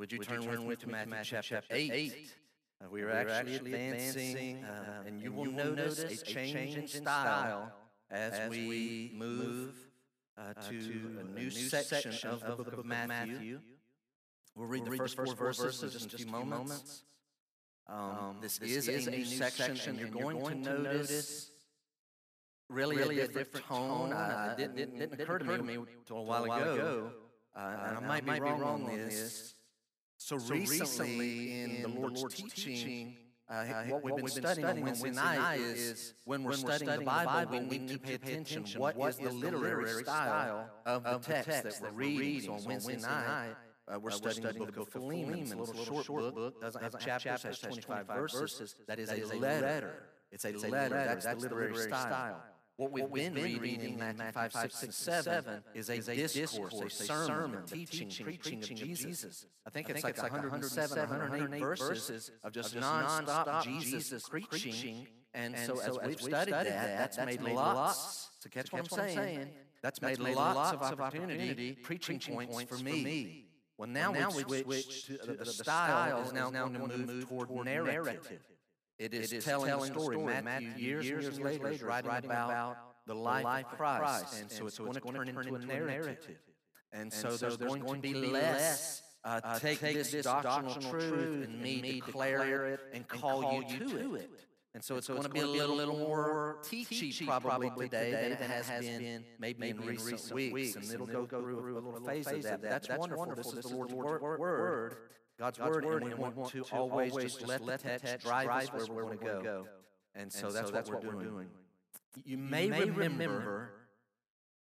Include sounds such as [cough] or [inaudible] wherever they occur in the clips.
Would you turn with me to Matthew chapter 8? Uh, we are actually advancing, uh, and you will notice a change in style as we move uh, to a new section of the book of Matthew. We'll read the first four verses in just a few moments. Um, this, this is, a new section, and you're going, to notice really, really a different tone. Uh, it didn't, didn't, occur to me until a while ago, uh, and I might be wrong on this. So, so recently, in, in the Lord's, Lord's teaching, uh, uh, what we've been, we've been studying, studying on Wednesday, night is when we're, when studying, studying the Bible, we need to pay attention. What, what is the literary style of the text, text that we're reading? On Wednesday night, uh, we're, uh, studying, studying the book of Philemon. It's a little, short, short book, doesn't have chapters, has 25 verses. That is a letter. It's a letter. That's the literary style. What we've, what we've been, been, reading in Matthew 5, 5 6, 6 7 is a, is a discourse, a sermon, teaching, preaching of Jesus. I think it's like 107, 108 verses of just non-stop Jesus preaching. And so as we've studied that, that's made lots, to catch what I'm saying, that's made lots of opportunity, preaching points for me. Well, now we switch to the style is now going to move toward narrative. It is, it is telling, telling the story. Matthew, Matthew years, years, years later, is writing, writing about, the life, life of Christ. Christ. And so it's so going to turn into a narrative. And, and so, so there's, there's going, to be less uh, uh, take, take this, this doctrinal, truth and me declare it and call you to it. And so it's going to be a little, little more teachy probably today than it has been maybe in recent weeks. And it'll go through a little phase of that. That's wonderful. This is the Lord's word. God's, God's word, word, and we want, want to always just let the text drive us where we want to go. go. And so, and that's, so that's what, we're doing. You may, you may remember,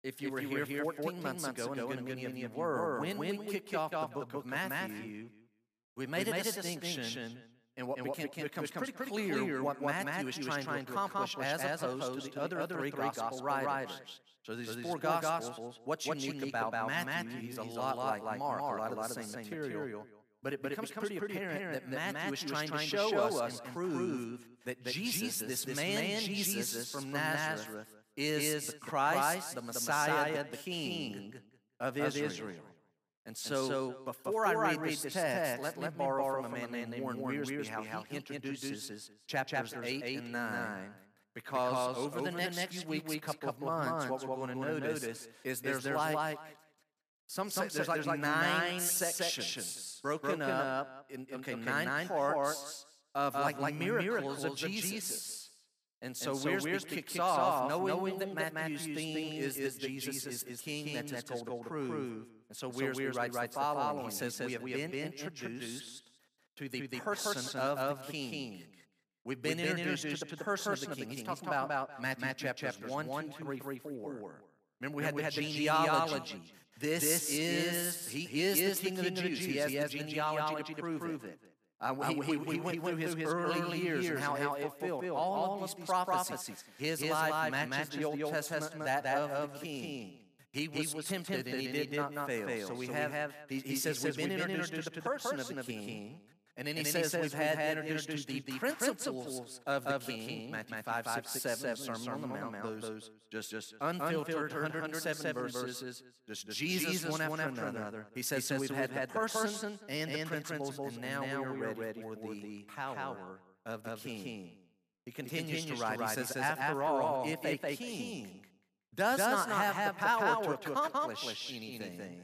if you, if were, you here, here 14, 14 months ago, ago and many of you were, when, when we kicked off the book of Matthew, we made, we made a distinction and what, and what became, becomes, becomes pretty clear what, what Matthew is trying, trying to accomplish as opposed to the other, other three gospel writers. So these, so these four gospels, what's unique about Matthew, he's a lot like Mark, a lot of the same material. But it, but becomes, it becomes pretty, pretty apparent, apparent that Matthew is trying, trying to show, show us and prove that, that Jesus, this, this man Jesus from Nazareth, is the Christ, the Messiah, the King of Israel. And so, and so before, before, I read, this text, let, let me borrow from a man named Warren Wiersbe how he introduces chapters 8 and 9. Because, because over, the next, next few weeks, couple of months, what we're going to notice is there's, there's like some, say there's, like, like nine sections broken, broken up in, okay, nine, nine parts of like, like miracles, of Jesus. And so, and so Wiersbe kicks off knowing that Matthew's theme is that Jesus is, is king, that's his goal to prove. And so Wiersbe writes, writes the following. He says, we have been introduced to the person of the king. We've been introduced to the person of the king. He's talking about Matthew chapters 1, 2, 3, 4. Remember, we had, we had the genealogy. This, this is, he is, is the king, king of the Jews. He has, he has the genealogy to prove it. Uh, he, he, he, he, went through his early years and how, how it fulfilled all, all of these prophecies. His, his life matches the Old Testament, that of the king. He was, he was tempted and he did not fail. So we have, he, he says, we've been introduced to the person of the king. And then he, and then says, he says we've had introduced, introduced to the principles of the, of the king, Matthew 5, 5 6, 7, 7 Sermon on the Mount, those, those just, just unfiltered 107 verses, just Jesus, Jesus one after another. another. He says, he so we've had, had the person and the principles, and now we are ready for the power of the king. He continues to write, he says, after all, if a king does not have the power to accomplish anything,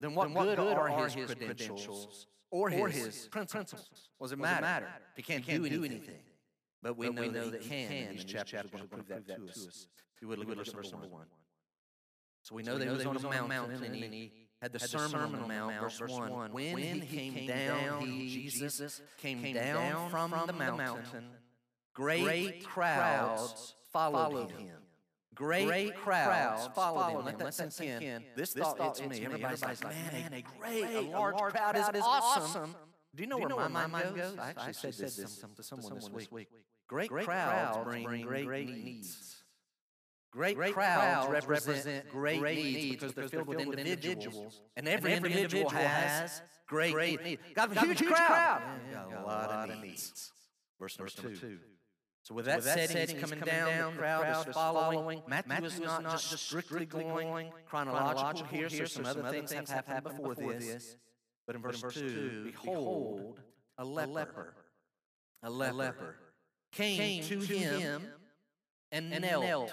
then what good are his credentials? Or his, or his principles. Does it matter? matter? He can't, he can't do, anything. do anything. But we, but know, we know that, he can, and this chapter is going to prove that, to us. If you would look at verse number one. So we know that he was on a mountain, and he had the Sermon on the Mount, verse 1. When he came down, he, Jesus, came down from the mountain, great crowds followed him. Great, great crowds, crowds followed him. Let that sink, sink in. This, this thought, thought it's me. Everybody's, Everybody's like, man, a great, a large, large crowd, crowd is awesome. Do you know, Do you know where, my, my mind goes? I actually, I actually said, said this to, to someone, this week. week. Great, great crowds bring great, great needs. Great, great crowds, crowds represent great needs because they're filled with individuals, and every, and every individual has great, great needs. Got a huge crowd. Got a lot of needs. Verse number two. So with that, with that setting, setting he's coming, coming down, down, the crowd, crowd is following. following. Matthew, Matthew is not, not just strictly going chronological, here, so some, other things have happened before this. But in verse, 2, behold, a leper, a leper, came, to him and, knelt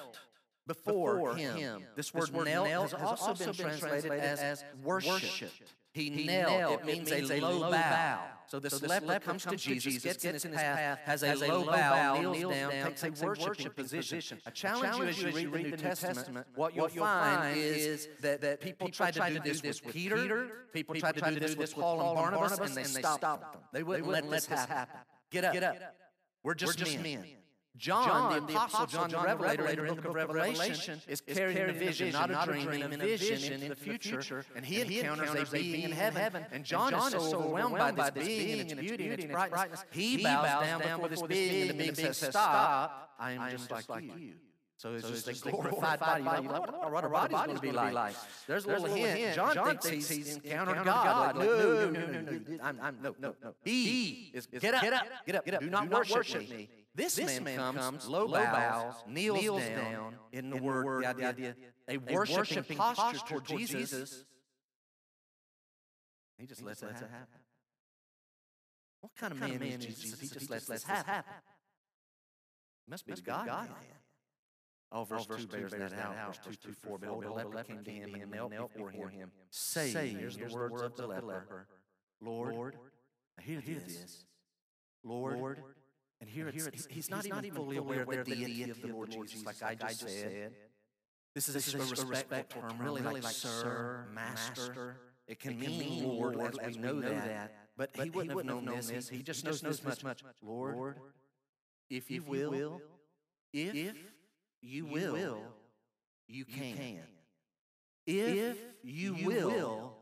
before him. This word, knelt, has also been translated as, worship. He, knelt. It means, a low bow. So this, leper comes to Jesus, gets in his path, has a low bow, kneels down, takes a worshiping position. I challenge you as you read the New Testament, what you'll find is that people tried to do this with Peter, people tried to do this with Paul and Barnabas, and they stopped them. They wouldn't let this happen. Get up. We're just men. John, John, the Apostle, John, the Revelator, in the book of Revelation, is carrying a vision, not a dream, and a vision into the future. And he encounters a being in heaven. And John is so overwhelmed by this being and its beauty and its brightness, he bows down before this being, and the being says, Stop, I am just like you. So it's so just it's a glorified body. Like, what, what our body's going to be like? like? There's a little hint. John, John thinks he's encountered God. Like, no, no, no, no, no. I'm, I'm, no, no, no. He is, get up, get up, get up, get up. Do not worship me. This, this man, man comes, low bows, bows kneels, kneels down, down in the in word, word, the idea, the idea a worshiping, worshiping posture, toward Jesus. Jesus. He just lets, it happen. What kind of man, man is Jesus? He just lets this happen. Must be God, God man. Oh, verse, oh, verse 2 bears that out. Verse 2 through 4. Behold, a leper came to him and knelt before him, saying, Here's the words of the leper Lord, I hear this. Lord, and here, here it's, he's, he's, not, not even fully aware of the deity of the Lord Jesus, like I just said. This is, this is a, respectful, term, really like, like sir, master. It can, it can mean Lord, Lord as, we know that. But, but he wouldn't, he wouldn't have known this. He, he just knows, this much. Lord, if you will, if you will, you can. If you will,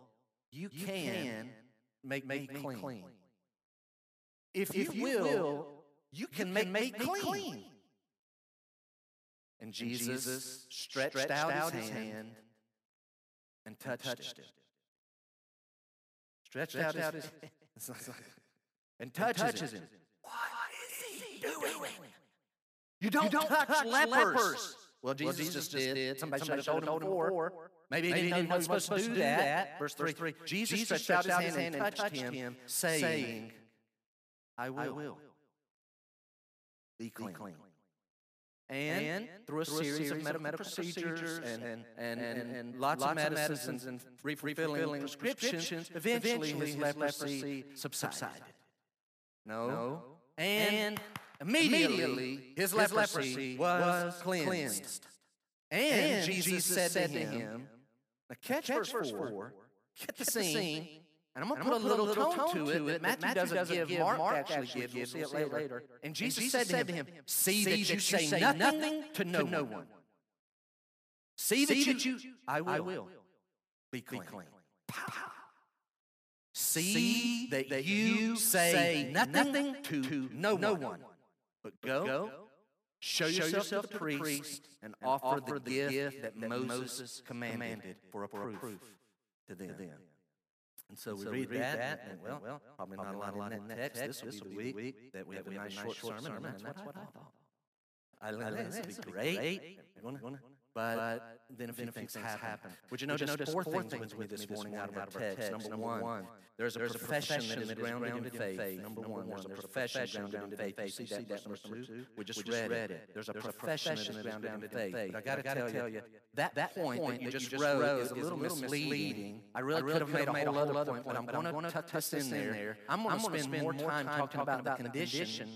you can make me clean. If you will, you can, make, make me clean. clean. And Jesus, and Jesus stretched, stretched out, out his hand, hand and touched, touched it. Stretched, stretched out, his hand [laughs] and touches, and touches him. him. What is he doing? You don't, you don't touch, touch lepers. lepers. Well, Jesus, well, Jesus just, just did. Somebody, Somebody should have told him before. Maybe, Maybe he didn't know he was supposed to do that. Verse 3. Jesus stretched out his hand and touched him, saying, I will be clean. Be clean. And, and, through a, through series, a series, of medical, medical procedures, procedures and, and, and, and, and lots, lots, of medicines, medicines and refilling prescriptions, eventually, eventually his leprosy subsided. No. no. And, immediately his leprosy was cleansed. And Jesus said to him, now catch verse 4, get the scene, and I'm going to put, a little, tone, to it. Matthew, Matthew doesn't, give, Mark, actually gives. We'll see it later. And Jesus, said, to him, See that you say nothing to no, one. See that you, I will, I will be clean. Be clean. See that you say nothing to no one. But go, show yourself to the priest, and offer the gift that Moses commanded for a proof to them. And so, we, read, read that, that, and, well, well, probably, probably not a lot in that text. This will be the week that we have a nice short sermon, and that's what I thought. I think this would be great. But then a few things happen. Would you notice four things with me this morning out of our text? Number one, there's a profession that is grounded in faith. Number one, there's a profession grounded in faith. You see that, verse number two? We just read it. There's a profession that is grounded in faith. But I got to tell you, that point that you just wrote is a little misleading. I really could have made a whole other point, but I'm going to tuck this in there. I'm going to spend more time talking about the condition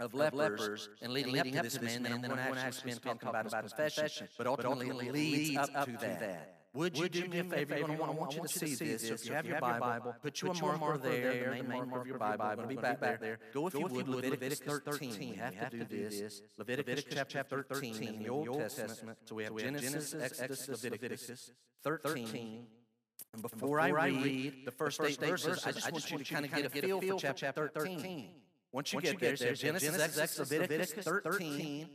of lepers, and leading, leading up, to this man, and then I'm going to actually spend talking about his confession, but ultimately leads up to that. Would you, Would you do me a favor? You're going to want, I want you to see this. So if you have your Bible, put you a marker there, the main marker of your Bible. I'm going to be back there. Go if you would, Leviticus 13. We have to do this. Leviticus chapter 13 in the Old Testament. So we have Genesis, Exodus, Leviticus 13. And before I read the first eight verses, I just want you to kind of get a feel for chapter 13. Once you, Once get, you get there, there Genesis, Genesis, Exodus, Leviticus 13.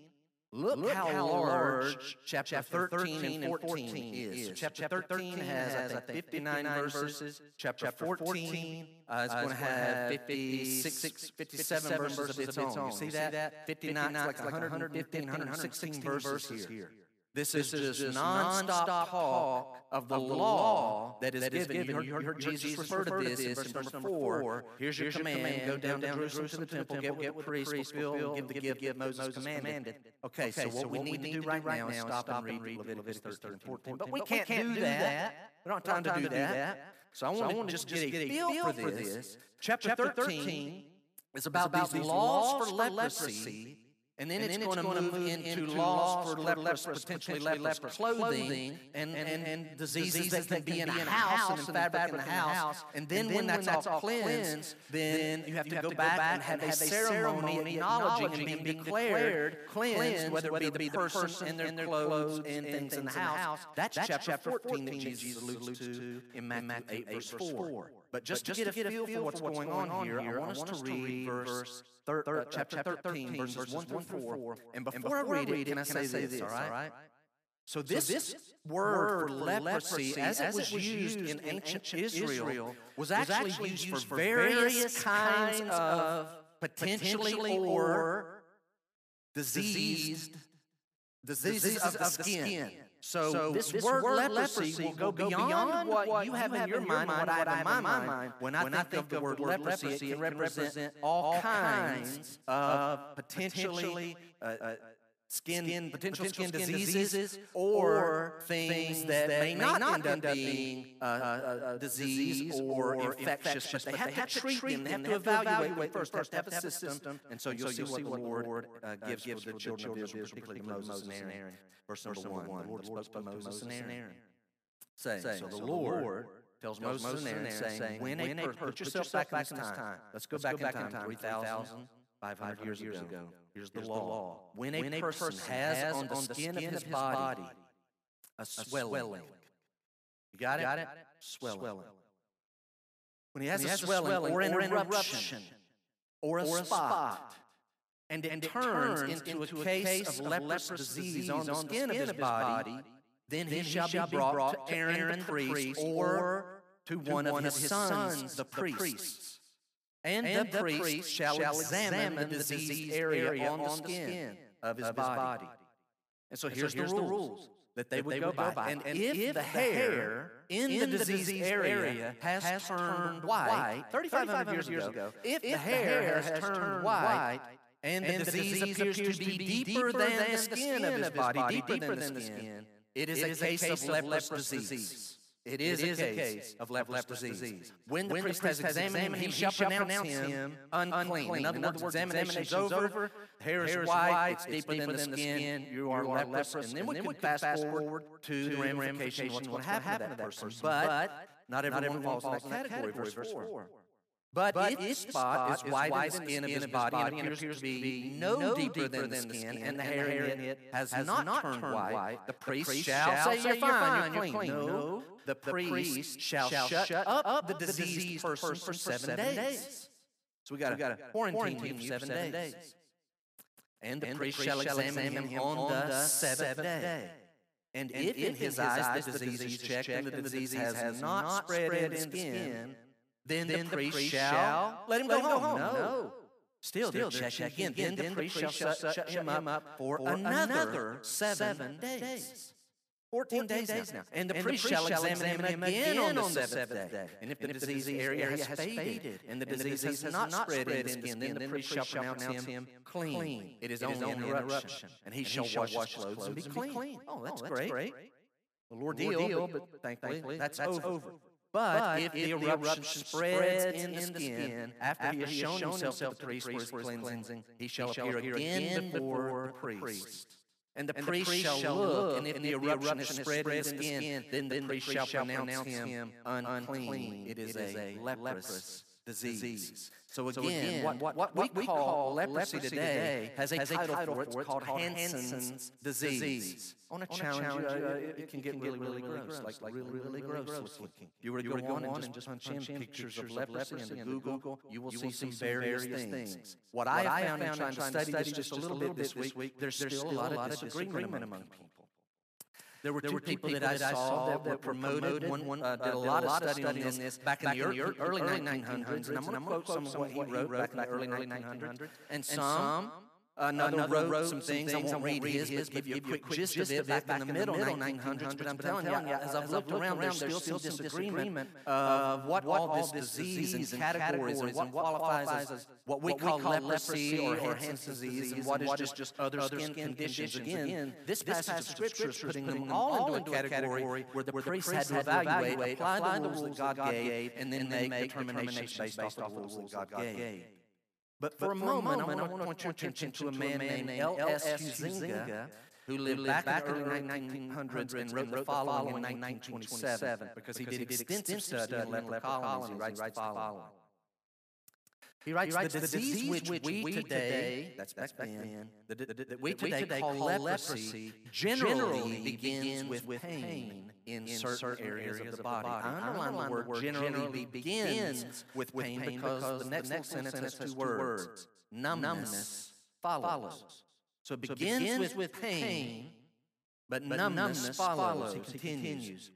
Look, Look how, how large chapter 13 and 14 is. Chapter 13 has, has I think, 59 verses. Chapter 14 uh, is going to have 56, 57 verses of its own. You see that? 59 is like 115, 116 verses here. This is just nonstop talk of the law that is given. You heard, you heard Jesus refer to this in verse number four. Here's your command: Go down to Jerusalem to the temple, get what the priest fulfill, give the gift that Moses commanded. Okay, so what we need to do right now is stop and read Leviticus 13 and 14. But we can't do that. We don't have time to do that. So I want to just get a feel for this. Chapter 13 is about these laws for leprosy and then, and it's, then going, it's going to move into, into laws for leprous, potentially leprous clothing and, and, and diseases, that can be in a house and in fabric in the house. And then, when that's all cleansed, then you have to go back and have a ceremony acknowledging and being declared cleansed, whether it be the person and their clothes and things in the house. That's chapter 14 that Jesus alludes to in Matthew 8, verse 4. But just, but just to, get a feel for what's going on here, I want us to read verse thir- uh, chapter 13, verses 1 through 4. And before I read it, can I say this, all right? So this, so this word for leprosy, as it was used in ancient Israel, was actually used for various kinds of potentially or diseased diseases of the skin. So, so this, this, word, word leprosy, will go beyond what, what you have in your mind, what I have in my mind. When I, when think, I think of the word leprosy, it can represent all kinds of potentially uh, uh, skin, skin, potential, potential skin, diseases, diseases, or things that, that may not end up being uh, uh, uh, disease or, or infectious, but they have, to treat them, they have to evaluate them first, they have to have a system, and so you'll see what the Lord gives for the children of Israel, particularly Moses and Aaron. Verse number one, the Lord spoke to Moses and Aaron, saying, so the Lord tells Moses and Aaron, saying, when a person, put yourself back in this time, let's go back in time, 3,500 years years ago. Here's the law. law. When a person has on the skin of his body a swelling, you got it? it? Swelling. When he has a swelling or an eruption or a spot, and it, and turns, turns into, into, a case of leprous disease on the skin of his body, then he shall be brought to Aaron the priest or to one of his sons, the priests. And the priest shall examine the diseased area on the skin of his body. And so here's the rules that they would go by. And if the hair in the diseased area has turned white, 3,500 years ago, if the hair has turned white, and, and the, disease, appears, to be deeper than, the skin of his body, deeper than the skin. It is, a case, of leprous disease. It is, it is a, case of leprous disease. disease. When the when priest has examined him, he shall pronounce him unclean. In other words, examination is over, hair is white, it's deeper than the skin, you are leprous. And then we can fast forward to the ramification of what's going to happen to that person. But not everyone falls in that category, verse 4. But, but if spot is wide in the skin of his body and appears to be no deeper than the skin, and the hair in it has not turned white, the priest shall say, You're fine, you're clean. No, the priest shall shut up the diseased person for seven days. So we got to quarantine him for seven days. And the priest shall examine him on the seventh day. And if in his eyes the disease is checked and the disease has not spread in the skin, then, then the, priest, shall let him, go, home. No. Still, Still they're checking again. again. Then, the priest shall shut, him up for, another seven days. 14, days, days now. And the, and priest, the priest shall examine him again on the seventh day. And if the disease area has faded and the disease has not spread in the skin, then the priest shall pronounce him clean. It is only an eruption. And he shall wash his clothes and be clean. Oh, that's oh, great. The Lord deal, but thankfully that's over. But, but if, if the eruption spreads in the skin, after, he has shown himself to the priest for his cleansing, he shall appear again before the priest. And the, and priest, the priest shall look, and if, the, eruption has spread in the skin, then the priest shall pronounce him unclean. It is a leprous disease. So again, so again what, what, what, what, we call leprosy today has a, has a title, for it. It's called, called Hansen's disease. disease. I want to challenge, challenge. Uh, it, it can get really, really, really gross, like, like really, really gross looking. You were to go on and just punch in pictures of leprosy into Google, you will see some various things. What I have found in trying to study this just a little bit this week, there's still a lot of disagreement among people. There were, there two, were two people, people that I saw that were promoted. One, one uh, did a lot of study on this back in the early, early 1900s. And I'm going to quote some of what he wrote back in the early 1900s. And some Uh, Another uh, wrote some things. I won't read his, but give you a quick gist of it back in the middle 1900s. But I'm telling you, as I've looked around, there's still some disagreement of what all this disease and categories and what qualifies as what we call leprosy or Hansen's disease and what is just other skin conditions. Again, this passage of Scripture is putting them all into a category where the priest had to evaluate, apply the rules that God gave, and then make determinations based off the rules that God gave. But for a moment, I want to point your attention to a man named L.S. Huizinga, who lived back in the early 1900s and wrote the following in 1927 because he did extensive study in leper colonies. He writes the following. He writes, he writes the, the, disease which, which we today, that's back then, the, the, that we today call leprosy, generally begins with pain in certain areas of the body. I underline the word generally begins with pain because the next sentence has two words. Numbness follows. So it begins with pain, but numbness follows. He continues.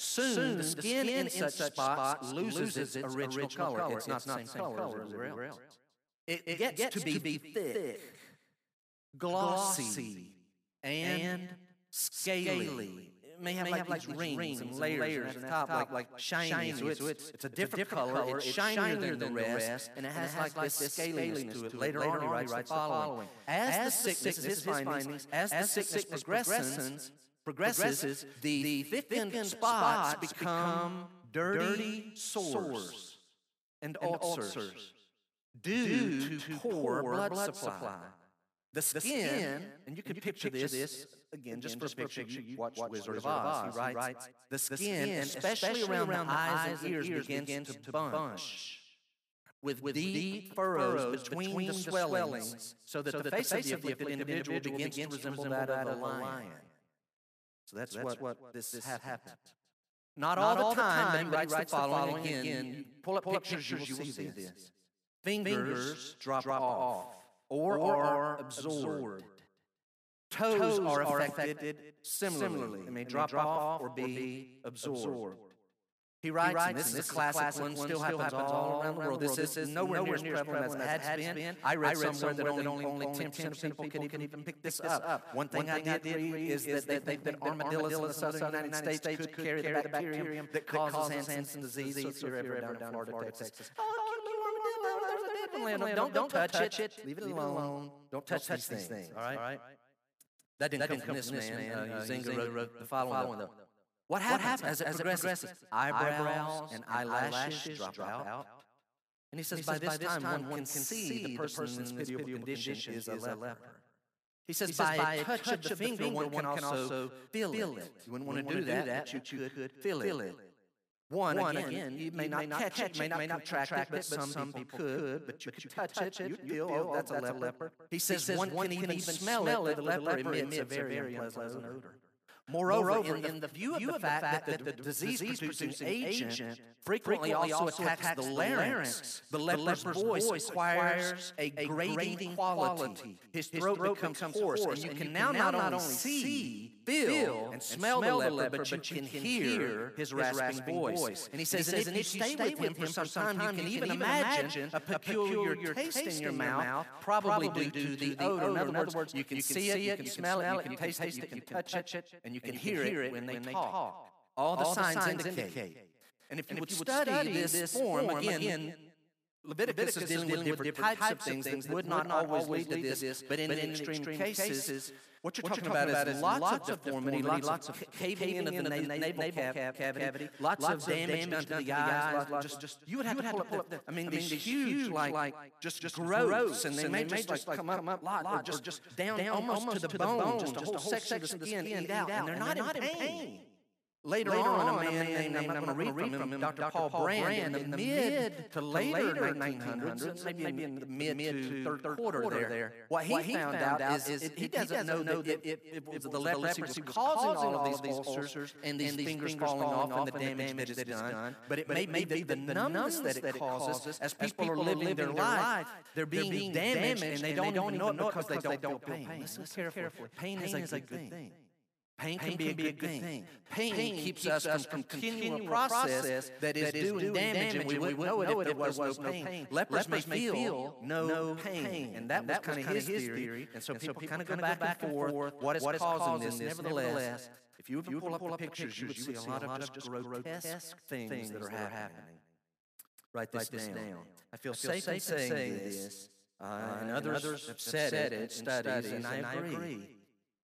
Soon, the skin in such spots loses its original color. It's not the same color as everywhere else. It gets to be thick, glossy, and scaly. It may have, may like, have like rings, rings and layers, layers at the top, like, like shiny. shiny. So, it's, it's, it's, a different, it's different color, it's shinier than the rest, and it has, and it has like, this scaliness to it. Later on, he writes the following. As the sickness, his findings, as the sickness progresses, progresses, the thickened spots become dirty sores and ulcers due to poor blood supply. The skin, and you can picture this again, just for a picture, you watch Wizard of Oz. He writes, the skin, especially around the eyes and ears, begins to bunch with, with deep furrows between, the swellings, so that, so that the face of the afflicted individual begins to resemble that of a lion. So that's, that's what, what this, this happened. Not, Not all, the time, but he writes, writes the following, following again. You pull up pull pictures, pictures, you will see, see this. Fingers, Fingers drop, drop off or, or are absorbed. Toes, Toes are affected, affected similarly. They may drop, drop off or be absorbed. He writes, he writes and this, this is a classic, classic one, still happens, happens all around the world. This, this is nowhere, nowhere near as prevalent as it has been. I read, I read somewhere, that only, only 10% of people can even, even pick this up. One thing, I did read is that they think that armadillos in the southern United States could carry the bacterium that causes Hansen's disease. So if you're ever down in Florida, Texas, oh, oh, don't, don't touch it. Leave it alone. Don't touch these things. All right? That didn't come from this man. Huizinga wrote the following, though. What happens, what happens as, it, as it progresses? Eyebrows and eyelashes drop, drop out. And he says, and he by, this by this time, time one can see the person in this pitiable condition is a leper. He says, he says by, a touch, touch of the finger, one can also feel it. You wouldn't want to do that, but you could feel it. One, One again, again, you may, not, catch it, may not, may not track it, but some, some people could, but you could touch it, you feel, oh, that's, a leper. He says, one, can even smell it, the leper emits a very unpleasant odor. Moreover, Moreover in, the, in the view of the fact that the, the disease-producing agent frequently also attacks the larynx, the leper's voice acquires a grating quality. His throat becomes hoarse, and you can now not only see, feel, and smell the leper, but you can hear his rasping voice. And he says, and if you stay with him for some time, you can even imagine a peculiar taste in your mouth, probably due to the odor. In other words, you can see it, you can smell it, you can taste it, you can touch it, and you can hear it when they talk. All the signs indicate. And if you would study this form, again, Leviticus, Leviticus is dealing, with different, types, of things, things that would not always lead to this, this but in, but in extreme, extreme cases, what you're, what talking, you're talking about, is lots of deformity, lots, lots of caving in of the navel, navel cavity, cavity, lots, lots of damage done to the eyes. Just, just, you would have, to, pull up, the, I mean, mean these huge, like, just, just growths, and they may just like come up, lot, or just, just down almost to the bone, just a whole section of the skin eat out, and they're not in pain. Later, later on, on, a man named, I'm not going to read from him, Dr. Paul Brand, in the mid to later 1900s, maybe, maybe in the mid to third, quarter there, what he, what he found, found out is, is he doesn't know that it, it, it was the leprosy was causing all of these ulcers and these fingers falling off and the damage that it's done, but it may be the numbness that it causes as people are living their life, they're being damaged and they don't even know it because they don't feel pain. Listen carefully. Pain is a good thing. Pain can be a good thing. Pain keeps us from continuing a process that is doing damage, and we wouldn't know it if there was no pain. Lepers may feel no pain, and that was kind of his theory. And so people kind of go back and forth. What is causing this? Nevertheless, if you would pull up the pictures, you would see a lot of just grotesque things that are happening. Write this down. I feel safe in saying this, and others have said it in studies, and I agree.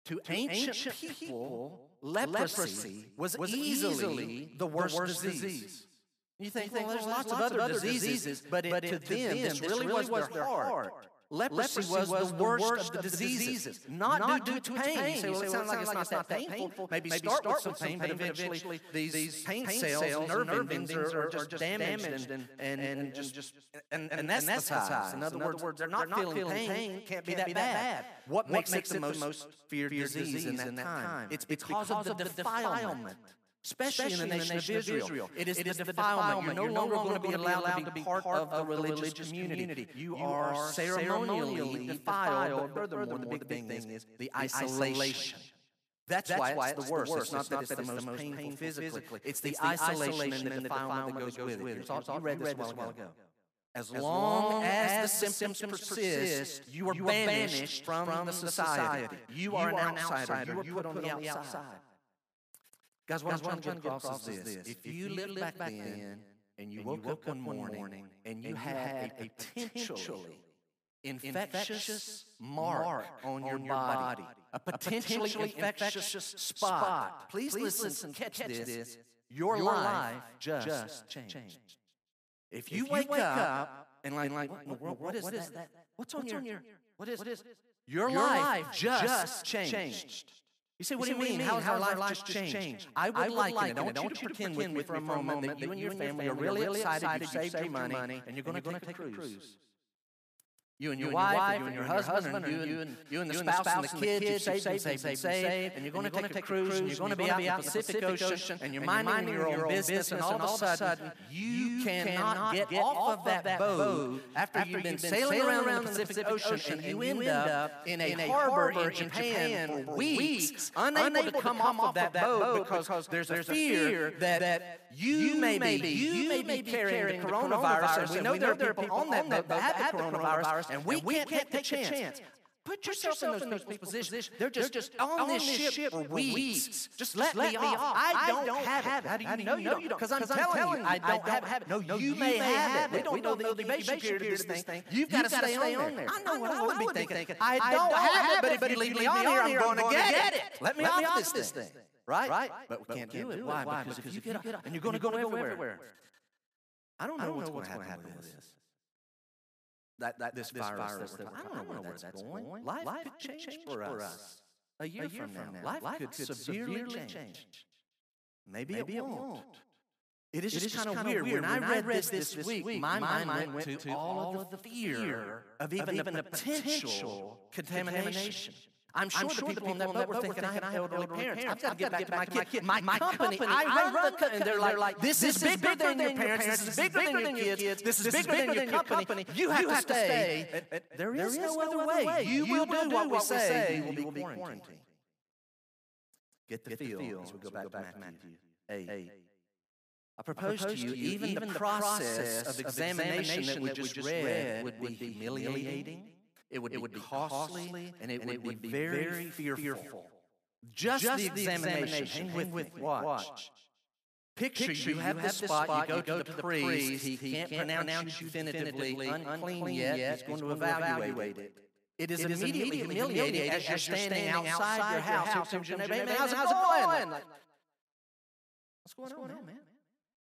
To ancient people, leprosy was easily the worst disease. You think, well, there's lots of other diseases, but it, to them, this really was their heart. Leprosy, was, was the worst of the diseases, not, not due to pain. pain. You say, well, it sounds like it's not that painful. Maybe, Maybe start, with some pain, but eventually these, pain cells, nerve endings are, are just damaged and, and, and, just and, and, anesthetized. In other words, they're not feeling pain. Can't be that bad. What makes it the most feared disease in that time? It's because of the defilement especially, in the nation, of, Israel. It is, it is the defilement. You're no, You're no longer, longer going to be allowed to be part of the religious community. You are ceremonially defiled. But Furthermore, the big thing is the isolation. That's, That's why, why it's the worst. It's not that it's the most painful physically. It's the isolation and the defilement that goes with it. You read this a while ago. As long as the symptoms persist, you are banished from the society. You are an outsider. You are put on the outside. Guys, what Guys, I'm trying to get across is this. If you lived back then and you woke up one morning and you had a potentially infectious mark on your body, a potentially infectious spot, please listen, catch this. Your life just changed. If you wake up and like, what is that? What's on your, what is, your life just changed. You say, what, you do you mean? How has our life just changed? I would, I would like, like it. I want you to pretend with me for a moment that you and your family are really excited, you saved your money, and you're going to take a cruise. You and your, you wife, and you and your husband, and you and, you and the spouse and the kids, you saved, saved, saved, saved, saved, and you're going to take a cruise, and you're going to be out in the Pacific Ocean, and you're minding your own business, and all of a sudden, you cannot get off of that boat after you've been sailing around the Pacific Ocean, and you end up in a harbor in Japan for weeks, unable to come off of that boat because there's a fear that you may be, you may be carrying the coronavirus, and we know there are people on that boat that have the coronavirus, and we, and we can't, can't take the chance. chance. Put yourself, Put yourself in those, people's positions. They're just, They're just on, on this ship, ship for weeks. weeks. Just let, let me off. I don't, I don't have, it. How do you, How do you know, know you don't? Because I'm, telling you, I don't, have, have it. No, you, you may have it. We don't know the incubation period of this thing. You've got to stay on there. I know what I would be thinking. I don't have it, but if you leave me on here, I'm going to get it. Let me off this thing. Right? But we can't do it. Why? Because if you get up and you're going to go everywhere. I don't know what's going to happen with this that, that this, this virus, virus that we're talking, I don't know where that's going. going. Life, Life could change, change for us. us. A year, a year from, from now. Life, Life could, could severely change. change. Maybe, Maybe it, won't. won't. It is, it just, kind of weird. When, when I read this this, this week, week my, my mind went to, to all of the fear of even, of even the potential contamination. I'm sure, I'm sure the people, on that boat were thinking, I have elderly parents. I've got to get back to my kid. My, my company, I run the company. And they're like, this is bigger than your parents. This is bigger than your kids. This is bigger than your company. You have to stay. There is no other way. You will do what we say. You will be quarantined. Get the feel as we go back to Matthew 8. I propose to you, even the process of examination that we just read would be humiliating it would, it would be costly, costly and it, and would, it would be, be very fearful. fearful. Just, Just the examination. Hang with, me. Watch. Picture, Picture you, have, you have the spot, you go, you go to, the priest, he, he can't, can't pronounce you definitively unclean yet, he's going to evaluate it. It is, it is immediately humiliating as you're standing outside your house. Here comes your neighbor. Man, how's it going? Like, what's going on, man?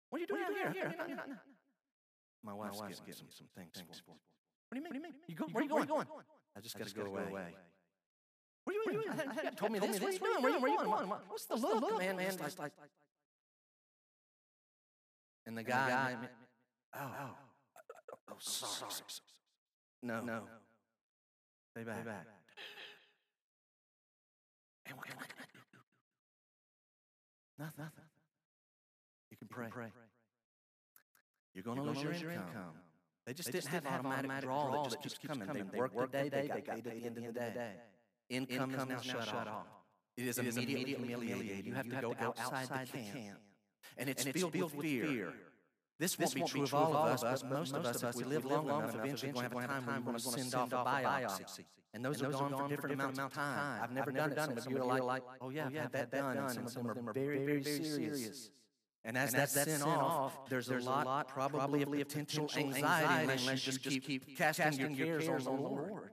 What are you doing here? here? My wife's getting some, some things for me. What do you mean? What do you mean? You go, you where, are you going? going? I just got to go, away. away. What are you doing? You, you told me this. What are you doing? Where are you going? What's the look, man? Man, like, like. And the guy, oh, oh, oh, sorry. No, no. Stay back. Stay back. And what can I do? Nothing. Nothing. You can pray. You're going to lose your income. They just, they didn't, just have didn't have automatic, automatic draw, draw that just, keeps coming. coming. They, they worked the day, they got paid at the end of the day. Income, Income is now shut off. It is immediately humiliated. You have to go outside the camp. And it's filled with fear. This won't be true of all of us, but most of us, if we live long enough, eventually we're going to have a time when we're going to send off a biopsy. And those are gone for different amounts of time. I've never done it. Some of you are like, oh yeah, I've had that done. And some of them are very, very serious. And as that's sent off, there's a lot probably of potential anxiety unless you just keep casting your cares on the Lord.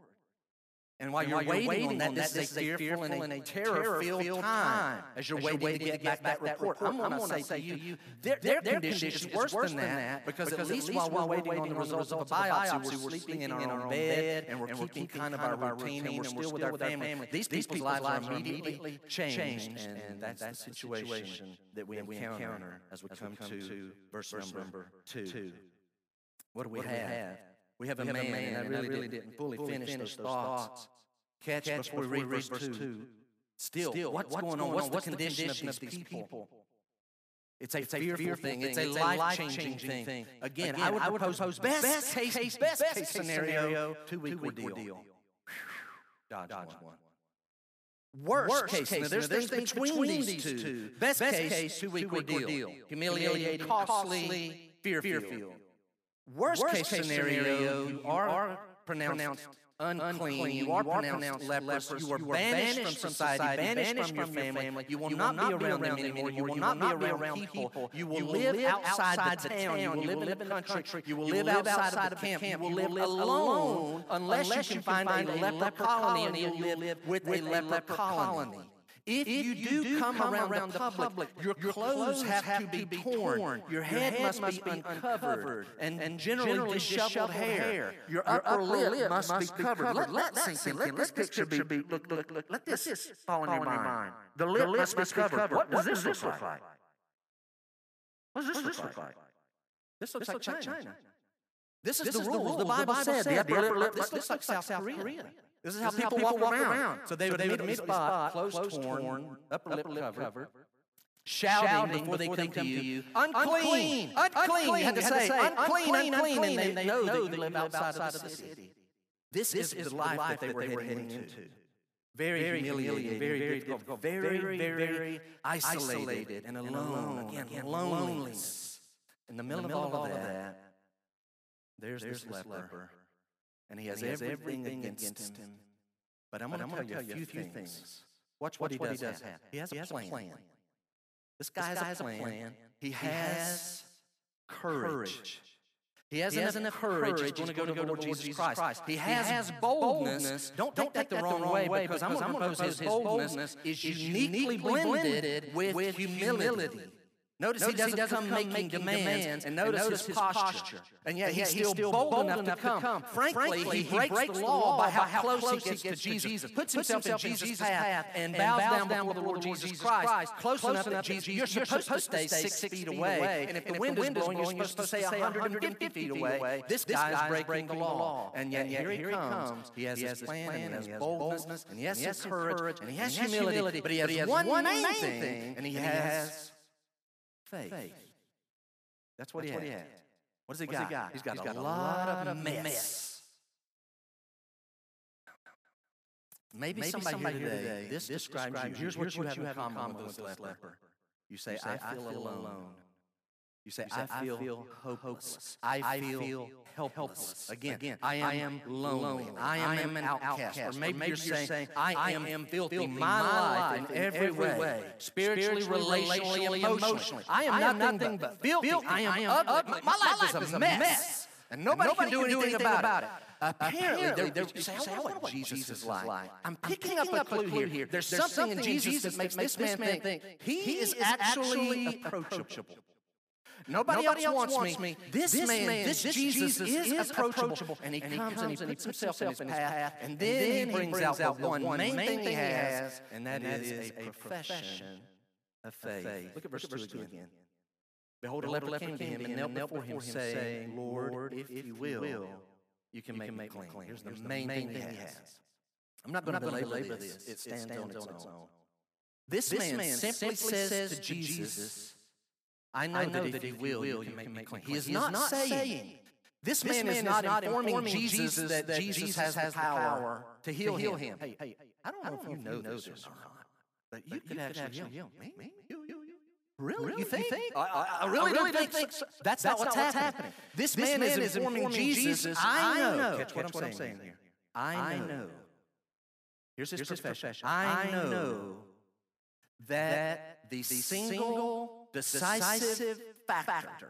And while, you're, waiting, waiting on that, this is a fearful and a terror-filled time as you're, waiting, waiting to get, back, back that report. I'm going to say to you, their, their, their condition is worse than that because, because at least while we're waiting on the results of a biopsy, we're sleeping in our own bed and we're keeping kind of our routine and we're still with our family. These people's lives are immediately changed, and that's the situation that we encounter as we come to verse number two. What do we have? We have a man, man and I really, really didn't fully finish those thoughts. Catch, Catch before we read verse 2. Still, Still what's, what's going on? What's, what's the condition, condition of these people? people? It's a, it's a fearful, fearful thing. It's a life-changing thing. thing. Again, Again, I would, I would propose best, best case, case, best case scenario, two-week ordeal. ordeal. Dodge, Dodge one. one. Worst, Worst case, case there's, there's things between, between these two. two. Best, best case, two-week ordeal. ordeal. Humiliating, costly, fear-filled. Worst, Worst case, case scenario, you are pronounced, pronounced unclean, you are pronounced leprous, you are banished from society, banished from your family, you will not be around them anymore, you will not be around people, you will live outside the town, you will live in the country, you will live outside of the camp, you will live alone unless you can find a leper colony and you live with a leper colony. If, if you, do, do come, come around, around the public, public your, your clothes, have, have to be torn, torn. Your, head head, must, be uncovered, and, and generally, generally disheveled hair. Your, your upper, lip, lip must, must be covered. Let, let that sink in. Let this picture be, look, look, look, let this fall in your mind. The lip must be covered. What does this look like? What does this look like? This looks like China. This is the rules. The Bible said the upper lip, this looks like South Korea. This is how, this people, how people, walk, around. around. So they would so meet, meet a spot, clothes, clothes torn, upper lip, lip covered, shouting, shouting before, they, come, come to you, unclean, unclean, unclean. You had to say, unclean, unclean, unclean, and they, they know that you live outside of the city. This, is the life that they were heading into. Very, very humiliating, very, very difficult, very, very, very isolated and alone. Again, loneliness. In the middle of all of that, there's this leper and he has, and he has everything, everything against, him. him. But I'm going to tell, you a few, few things. things. Watch, Watch what, he, does he does have. have. He has, he has a, plan. This guy, this guy has, a plan. plan. He, he has courage. He has, he has enough courage. He's going to go to the Lord Jesus Christ. Christ. He, has he has boldness. Don't, don't take that the wrong way because I'm going to propose his boldness is uniquely blended with humility. Notice, notice he, doesn't he doesn't come, come making demands, and notice, and notice his, posture. posture. And yet, and yet he's, still bold, bold enough, to come. come. Frankly, Frankly, he, breaks, breaks the law by how close, close he gets, to Jesus, Jesus puts himself, in Jesus' path, and bows down down before the Lord Jesus Christ, close enough that Jesus, you're supposed to stay six feet away. And if the wind is blowing, you're supposed to stay 150 feet away. This guy's breaking the law. And yet, here he comes. He has his plan, and he has boldness, and he has courage, and he has humility. But he has one main thing, and he has faith. faith. That's what, That's he, what he has. What does he, got? he got? He's got, He's got a, a lot of mess. mess. Maybe, Maybe somebody, somebody here today, today this, this describes, describes you. Here's, what, you, what you have in common with this leper. leper. You say, you say I, feel I feel alone. alone. You say, you say I, feel I feel hopeless. I feel helpless. Again, Again I, am I am lonely. I am, I am an outcast. Or maybe, or maybe you're, saying, saying, I am filthy. filthy. My life in every way, way spiritually, relationally, emotionally. I am, I am nothing, nothing but filthy. filthy. I am ugly. My, my life is a mess. And nobody, nobody can, do anything, anything about, about it. Apparently, Apparently they're, they're, say, I wonder what Jesus is like. I'm picking, I'm picking up, a clue, clue here. There's, There's something in Jesus that makes this man think he is actually approachable. Nobody, Nobody else, else wants, me. This, this man, man, this, Jesus, Jesus is, is approachable, and he, and he comes, and he puts himself, himself in his path, and then, and then he brings, brings out the one main thing he has, and that, and that is, is a profession of faith. faith. Look at verse, Look at verse 2 again. Behold, a leper came to him and knelt before him, saying, Lord, if you will, you can make me clean. Here's the main thing he has. I'm not going to belabor this. It stands on its own. This man simply says to Jesus, I know, I know that, that, if you will, you can make, me clean. He is, he not, not saying, this, this man, man is not informing, informing Jesus that, that Jesus has, has the power to heal, to heal him. him. Hey, hey, I don't know, I don't if you know this or not. But you, could, actually, heal, me, me, you, you, you. Really? You think? I, I, I really, don't think, so. That's, not what's happening. This, man, is informing Jesus. I know. Catch what I'm saying here. I know. Here's his profession. I know that the single decisive factor.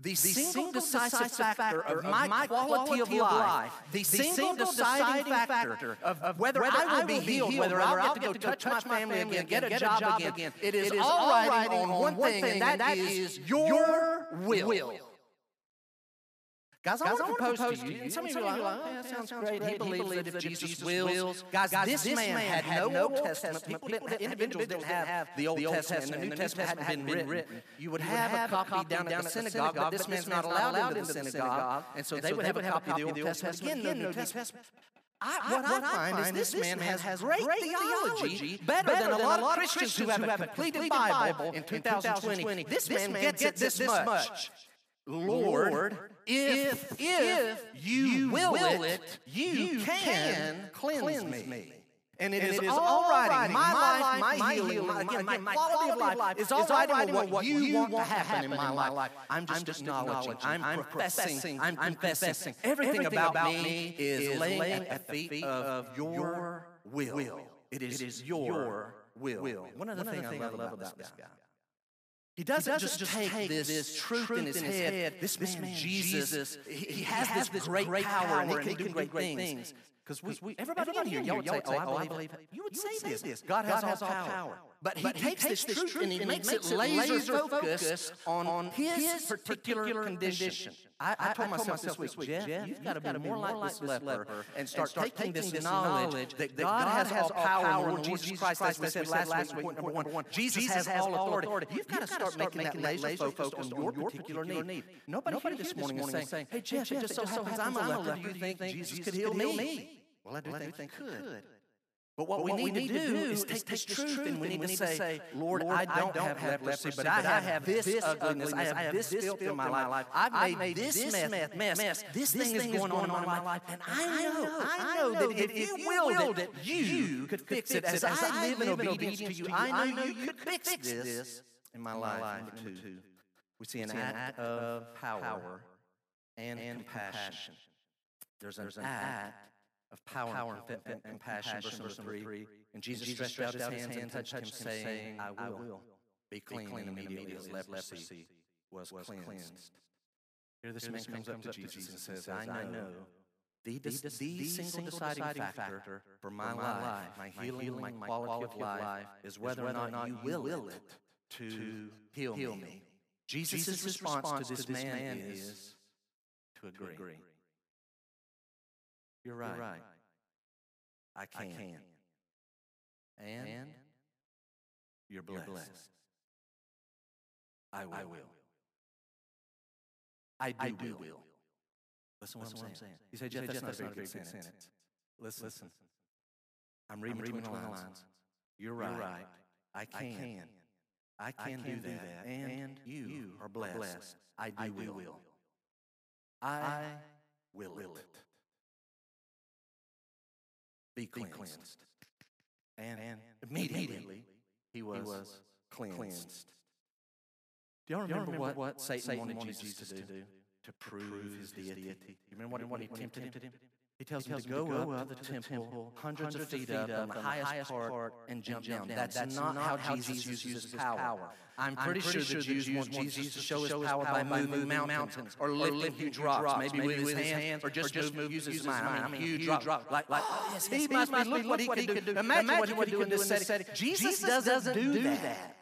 The, single decisive factor of my quality of life, the single deciding factor of whether I will be healed, whether I'll get to go touch my family again, get a job again, it is all riding on one thing, and that is your will. Guys, I, Guys, want to propose to you. And some of you are like, oh, yeah, that sounds great. He believes that if Jesus wills. Guys, this man had no Old Testament. People didn't, individuals didn't have the Old Testament, and the New Testament hadn't been written. You would have a copy down at the synagogue, but this man's not allowed into the synagogue. And so they would have a copy of the Old Testament. Again, no New Testament. I, what, what I find is this man has, has great, great theology, better, better than, a lot of Christians who have a completed Bible in 2020. This man gets it this much. Lord, if, if you will, will it, you, can cleanse, cleanse me. And it, and is, it is all right. My, my life, my, my healing, my, again, my, my quality of life is all right what, what you want to happen in my life. I'm just, I'm just acknowledging, I'm, I'm professing, I'm confessing. Everything about me is laying at the feet of your will. It is your will. One of the things I love about this guy he doesn't, he doesn't just, take, take this, this truth in his, in his head. head. This, this man, Jesus, Jesus he, he, has, has this great, great power and he can, he can do great, great things. Because everybody, everybody in here, y'all would say, oh, oh, I believe it. You would say this. God has all power. But he takes this truth and he makes it laser focused on his particular condition. I, I, told, I myself, myself this week, Jeff, Jeff you've got to be more like this leper and start, start taking this knowledge that, God, has all power in Jesus Christ, as we said last week, number one. Jesus has all authority. You've got to start making that laser focused on your particular need. Nobody here this morning is saying, hey, Jeff, it just so happens I'm a leper. Do you think Jesus could heal me? Well, I do think he could. But what, but we, what need we, need to do is take this truth and we need to say, Lord, I don't have leprosy, but I have this ugliness, I have this filth in my life. I've made this mess. This thing is going on in my life, and I know, I know that if you willed it, you could fix it. As I live in obedience to you, I know you could fix this in my life. Number two, we see an act of power and compassion. There's an act of power, power and, and, and, compassion. Verse number three. three. And Jesus, Jesus stretched out his hands and touched him, saying, I will, I will be clean. And immediately his leprosy was, was cleansed. Here this, Here man, comes, up to Jesus and says, I know the, the, the, the single deciding factor for my life, my healing, my quality of life, is whether or not you will it to heal me. Jesus' response to this man is to agree. You're right. You're right. I can. I can. And, and you're, blessed. you're blessed. I will. I will. I do, I do will. will. Listen, what, Listen what saying. I'm saying. You say, Jeff, that's, that's, not a very good sentence. sentence. Listen. Listen. I'm reading, I'm reading between the lines. lines. You're right. You're right. I can. I can. I can, do, that. that. And, and you, you are blessed. blessed. I do, I will. will. I, will, will it be cleansed. Be cleansed. And, and immediately, immediately he, was he was, cleansed. cleansed. Do y'all remember, remember what, what Satan, Satan wanted, wanted Jesus, to do? To prove his deity. You remember what, what he tempted him? him? He tells, he tells him to go, up, to the, temple, hundreds, of feet up, on the highest part, and jump, down. down. That's, That's not how Jesus uses his power. I'm pretty, I'm pretty sure, the Jews want Jesus to show his power by moving mountains or lifting huge rocks, maybe with his hands, or just move, use his mind. I mean, huge rocks. Like, like, oh, yes, he must be, look what he could do. Imagine what he could do in this setting. Jesus doesn't do that.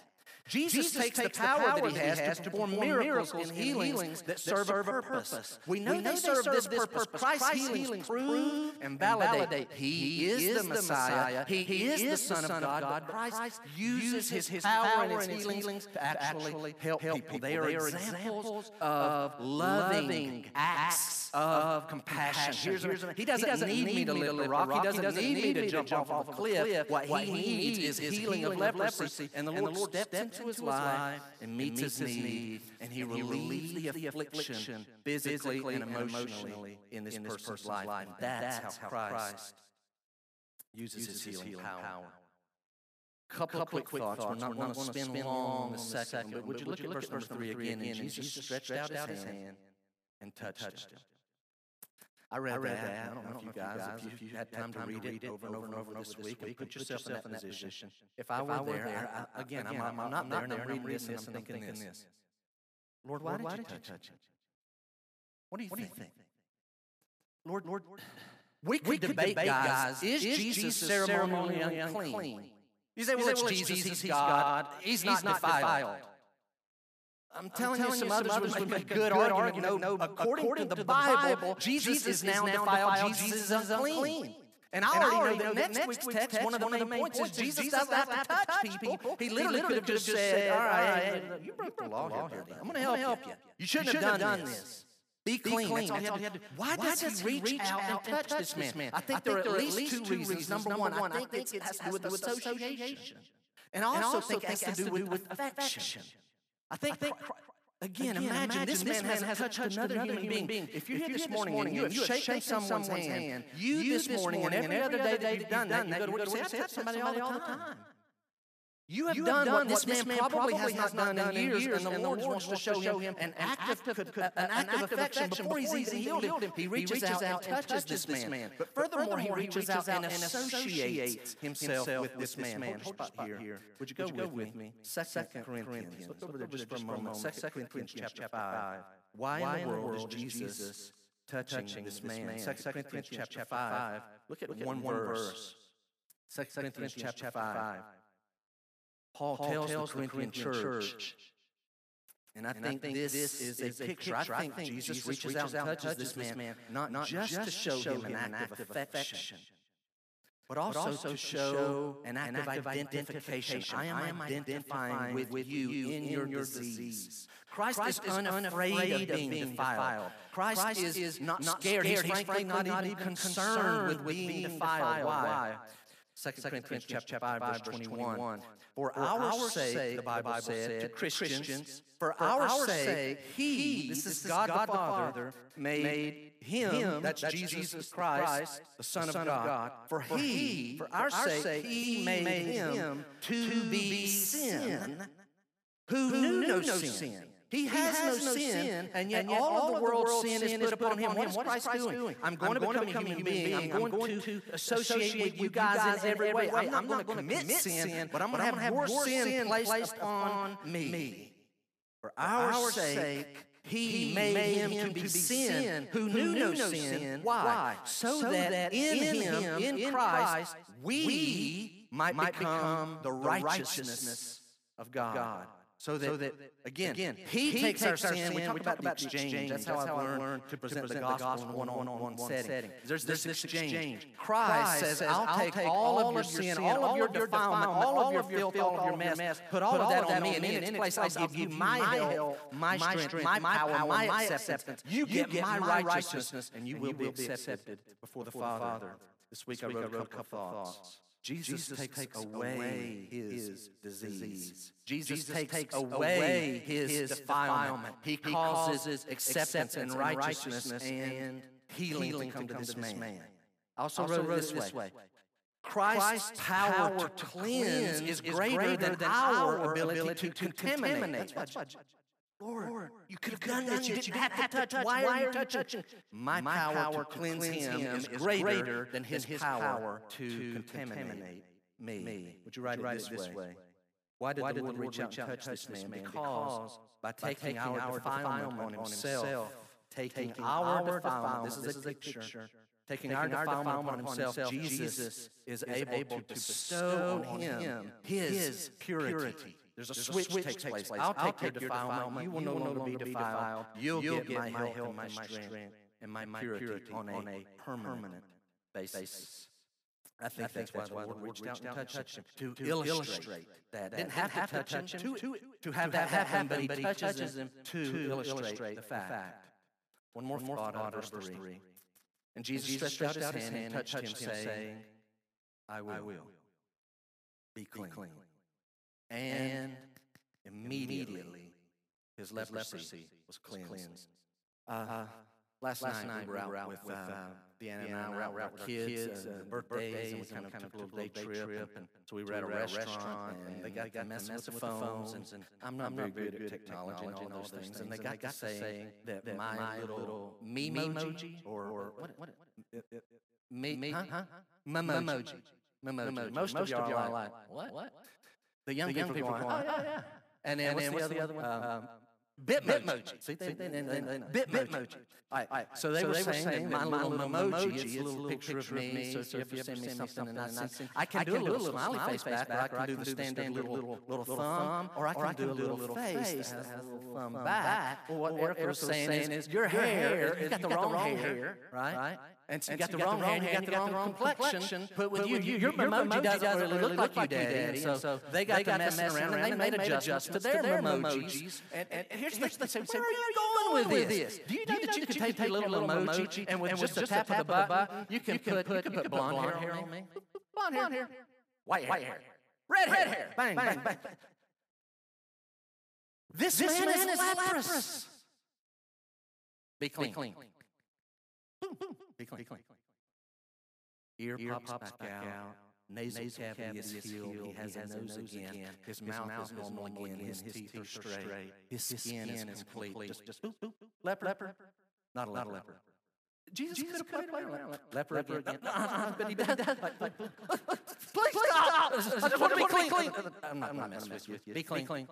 Jesus, Jesus takes, takes the, power that he has, has to perform miracles and healings that serve a purpose. We know, we know they, serve this purpose. Christ's healings prove and validate he is the Messiah. He is the Son of God. Christ uses his, his power and his healings to actually help people. They are examples of loving acts of compassion. Here's, here's, he doesn't, he doesn't need, me to lift a rock. He doesn't, need me to jump off of a cliff. What he needs is healing of leprosy. And the Lord steps into his life and meets his need. And he relieves the affliction physically and emotionally in this person's life. And that's how Christ uses his healing power. A couple, of quick, thoughts. We're not going to spend long on the second, but would you look at verse number three again? And Jesus stretched out his hand and touched him. I read, I read that. that. I don't know if you guys, if you, if you had time to read it over and over and over this week, and put yourself in that position. If I were there, I, again, I'm, I'm, I'm not there, and I'm reading this, and I'm thinking this. Lord, why, did you touch him? What do you think? Lord, Lord, we could, we could debate, debate, guys, is, is Jesus ceremonially unclean? You say, well, it's Jesus, he's God, he's not defiled. I'm telling, I'm telling you, some, others, others would make a good, argument. argument. No, according, according to the Bible, Jesus, Jesus is now defiled. Jesus is unclean. And I already know that next week's text, one of the main points is Jesus doesn't have to touch people. He literally could have just said, all right, you broke the law here. I'm going to help you. You shouldn't have done this. Be clean. That's all he had to do. Why, does, does he reach, out, and touch, this man? I think, I there, are at least two reasons. Number, one, I think it has to do with association. And I also think it has to do with affection. I think Again, Again imagine, imagine, this, man, man has touched, touched another, another human, human being. If you're here this morning, morning and you have shaken someone's hand, you this morning and every other day that you've done that, you go to work and say, I somebody all the time. You have, you done, done what this man, man probably has not done in years, and the Lord wants to show him an act of, an act of affection before he's even healed him. He reaches out and touches this man. But furthermore, he reaches out and associates himself with this man. Hold here. Would you go with me? Second Corinthians. Look over there just for a moment. Second Corinthians chapter 5. Why in the world is Jesus touching this man? Second Corinthians chapter 5. Look at one verse. Second Corinthians chapter 5. Paul, Paul tells, tells, the Corinthian, Corinthian church, church and I, and think, I think this, this is, is a picture. picture. I, think I think Jesus reaches out and touches this man, man not, not just, just to show him an act of affection, but also, but also to show an act, an act of identification. I am identifying with, with you in your, your disease. Christ, Christ is unafraid of being defiled. Christ, Christ is not scared. He's frankly not even concerned with being defiled. Why? 2 Corinthians chapter 5, verse 21. For, our sake, the Bible said to Christians, for our sake, He, this is God the Father, made Him, that's Jesus Christ, the Son of God. For He, for our sake, He made Him to be sin, who knew no sin he has, he has no, no sin, sin, and yet, and yet all, of the world's, world's sin is put upon him. What is Christ, Christ doing? doing? I'm going I'm to become, become a human being. being. I'm going to associate with you guys in every way. I'm not going to commit sin, but I'm going to have more sin placed upon me. For our sake, he made him to be sin who knew no sin. Why? So that in him, in Christ, we might become the righteousness of God. So that, so that again, again, he, he takes, takes our sin. sin. We talk, we talk about, the exchange. exchange. That's, That's how, I've learned to present, to present the gospel in one-on-one setting. setting. There's, There's this exchange. exchange. Christ says, I'll take all of your sin, all of your defilement, all of your filth, all of your mess, put all of that on me, and in its place I'll give you my help, my strength, my power, my acceptance. You get my righteousness, and you will be accepted before the Father. This week I wrote a couple of thoughts. Jesus, Jesus takes, takes, away his disease. Jesus, Jesus takes, takes, away his, his defilement. He causes acceptance and righteousness and healing, healing to come to this man. man. I also, also wrote it this way. Christ's, Christ's power to cleanse is greater than our ability to contaminate. That's why Lord, Lord, you could have done this. You didn't have to touch. Why are you touching? My power to cleanse him is greater than his power to contaminate me. Would you write it this way? Why did the Lord reach out and touch this man? Because by taking our defilement on himself, taking our defilement, this is a picture, taking our defilement on himself, Jesus is able to bestow on him his purity. There's a, There's switch, a switch takes, place. place. I'll, I'll take, your defilement. You will no longer be defiled. You'll, You'll get, get my help and my strength and my purity on a permanent basis. I think, I think that's, that's why the Lord reached out and touched him to, to illustrate that. Didn't have, have to touch him to, to, to have that happen, but he touches him to illustrate the fact. One more thought of verse 3. And Jesus stretched out his hand and touched him, saying, I will be clean and immediately his leprosy was cleansed. Uh, Last, Last night, we were out with, uh, Deanna and I were out with our kids, uh, birthdays, and we kind of took a little day trip. And so we were at a restaurant, and they got to messing with the phones. And I'm not very good at technology and all those things. And they got to saying that my little memoji, or what? Me, huh? Memoji. Memoji. Most of y'all are like, what? The young people going, oh, yeah, yeah. [laughs] And then what's the other one? Um, um, Bitmoji. See, they, they, they, they, Bitmoji. All right, so they, so were, they saying, saying that my little emoji is a little picture of me. So, so if you send me something and I send, I can do a little smiley face back, or I can do the standard little little thumb, or I can do a little little face that has a little thumb back. Well, what Erica was saying is, your hair, you got the wrong hair, right? And so you got the wrong hair, you got the wrong complexion, but with you, you. your emoji doesn't really look like you, Daddy. So they got to messing around, and they made adjustments to their emojis. And here's the thing, where are you going with this? Do you know that you can take a little emoji, and with just a tap of the button, you can put blonde hair on me? Blonde hair. White hair. Red hair. Bang, bang, bang. This man is leprous. Be clean. Be clean. Be clean. Ear, Ear pops, pops back, back out. out. Nasal, Nasal cavity is healed. He has, he has a nose, nose again. again. His, His mouth, mouth is normal again. His, His teeth are straight. His skin, is complete. complete. Just, just boop, boop. Leper. leper. Not a leper. Not a leper. Jesus, Jesus could have played around. Leper, leper again. But he did. Please stop. I just want to be clean. I'm not, I'm not messing with you. Be clean. Be clean.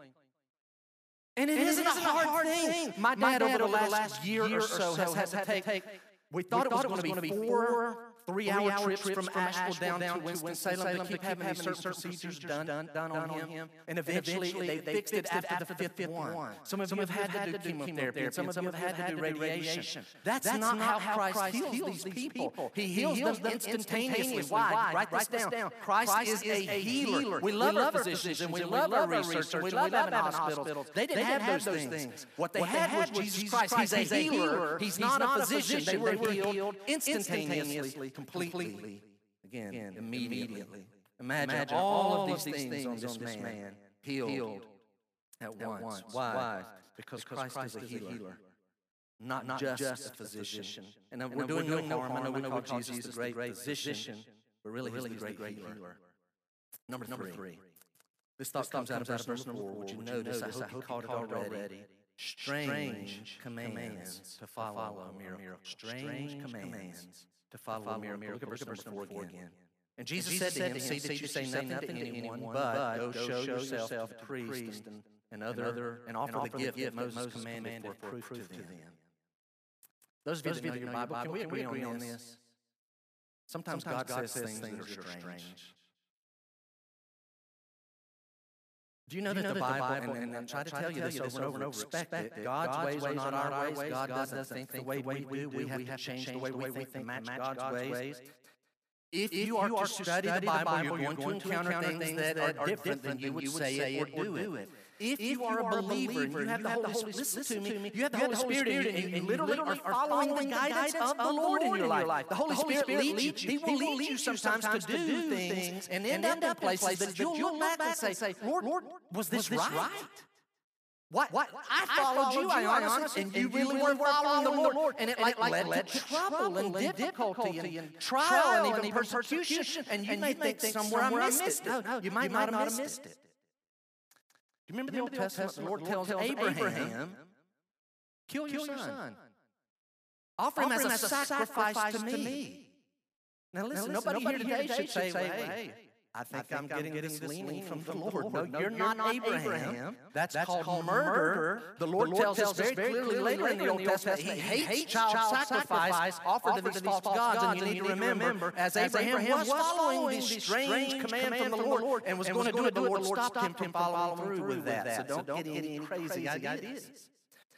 And it, and isn't, it isn't a hard thing. My dad, over the last year or so has had to take we thought, we it was, was going to be four three-hour trips, trips from Asheville down, down to Winston-Salem to keep having certain procedures done, done, done on him. And eventually, they, they fixed it after the fifth one. Some of you have had to do chemotherapy, and some of them have had to do radiation. That's not how Christ heals these people. He heals them instantaneously. Why? Write this down. Christ is a healer. We love our physicians, and we love our researchers, and we love having hospitals. They didn't have those things. What they had was Jesus Christ. He's a healer. He's not a physician. They were healed instantaneously completely, again, again immediately. Imagine, Imagine all, of these things, things on this man, man healed, healed at, once. once. Why? Why? Because, because Christ, Christ is a healer. healer. Not, not just, just a physician. physician. And, and we're, doing, doing no harm. I know we call Jesus the great physician, but really, really he's the great healer. Number three. This thought comes out of verse number four. Would you notice? I hope you caught it already. Strange commands to follow a miracle. Strange commands to follow, follow a miracle. Look at verse, number four again. And Jesus, Jesus said to him, See that you say nothing to anyone, but go show yourself to the priest and, and other, and offer the gift that Moses commanded for proof to them. Those of you that know your Bible, can we agree on this? Sometimes God says things that are strange. Do you know, Do you that, know the Bible, Bible and, and, and try to tell you this over and over, respect it. God's, God's ways are not our ways. God doesn't think the way we do. We have to change the way we think to match God's ways. If you are to study the Bible, you're going to encounter things that are different than you would say it or do it. If, if you are a believer, and you have the Holy Spirit, listen to me, you have the Holy Spirit, and you, and you literally are following the guidance of the Lord in your life. The Holy Spirit leads you. He will lead you sometimes to do things and end up in places that you'll look back and say, Lord, was this right? What? what? I followed you, I honestly, and you really weren't following the Lord. And it like led to trouble and difficulty and trial and even persecution. And you may think somewhere I missed it. No, you might not have missed it you remember, remember the Old Testament? The Lord, tells, tells Abraham, Abraham kill, your, kill son. your son. Offer, him, as, a sacrifice, to, me. Now listen, now listen nobody, nobody here today should say, well, hey, I think, I think I'm, getting, getting this leaning from the Lord. Lord. No, no, you're, you're not, not Abraham. Abraham. That's, That's called, called murder. The Lord, the Lord tells, tells us very clearly later in the Old Testament, He hates child sacrifice offered to these false gods. And you need to remember, as Abraham was following this strange command from the Lord and was going to do it, the Lord stopped him from following through with that. So don't get any crazy ideas.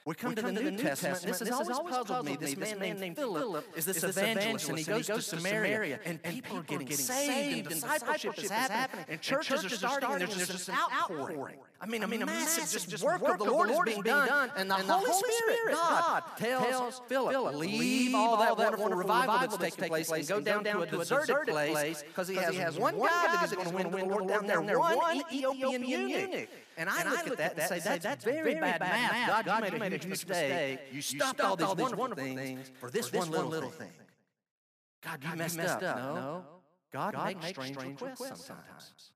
We come, we to, the New, New Testament, Testament. This, this has always puzzled me. This, man, man named Philip is this, is evangelist, and he goes, to Samaria, and, and people are getting saved, and discipleship is happening, and churches are starting, and there's just an outpouring. I mean, a, I mean, massive, just, just work, work of the Lord, Lord is being done, done and, the, and the Holy, Holy Spirit, Spirit, God, tells, tells Philip, Philip, leave all that wonderful revival that's taking place and go down to a deserted place because he has one guy that is going to win the Lord down there, one Ethiopian eunuch. And I look at that and say, that's very bad math. God, you made a huge mistake. You stopped all these wonderful things for this one little thing. God, you messed up. No. God makes strange requests sometimes.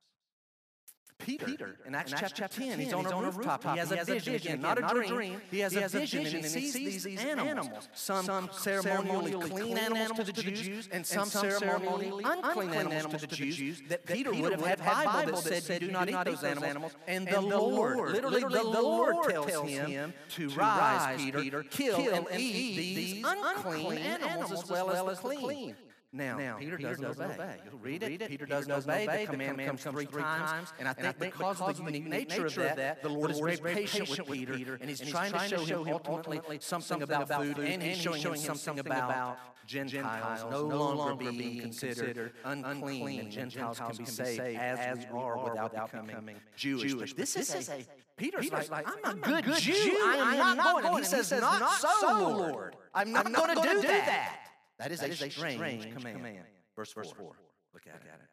Peter, Peter in Acts, Acts chapter 10, 10 he's, on, he's a on a rooftop. He has, he has a vision, again, not, a dream. He has, he has a vision, and he sees these, these animals. Some, some ceremonially clean animals to the Jews, and some ceremonially unclean animals to the Jews that Peter would have had Bible that said, do not eat those animals. And the Lord, literally the Lord tells him to rise, Peter, kill and eat these unclean animals as well as the clean. Now, now Peter, Peter, does, does obey. obey. You'll read it. Peter, Peter does, does obey. The command, the command comes, three times. And I think, and I think because, because of the unique nature of that, the Lord is very patient with Peter. And he's trying to show him ultimately something about food. And he's showing him something about Gentiles no longer being considered unclean. And Gentiles can be saved as we are without becoming Jewish. This is a Peter's, Peter's like, like, I'm a good, good Jew. Jew. I am not going. He says, not so, Lord. I'm not going to do that. That is, that a, is strange, strange command. command. Verse, Verse 4. 4. Look at, Look it. at it.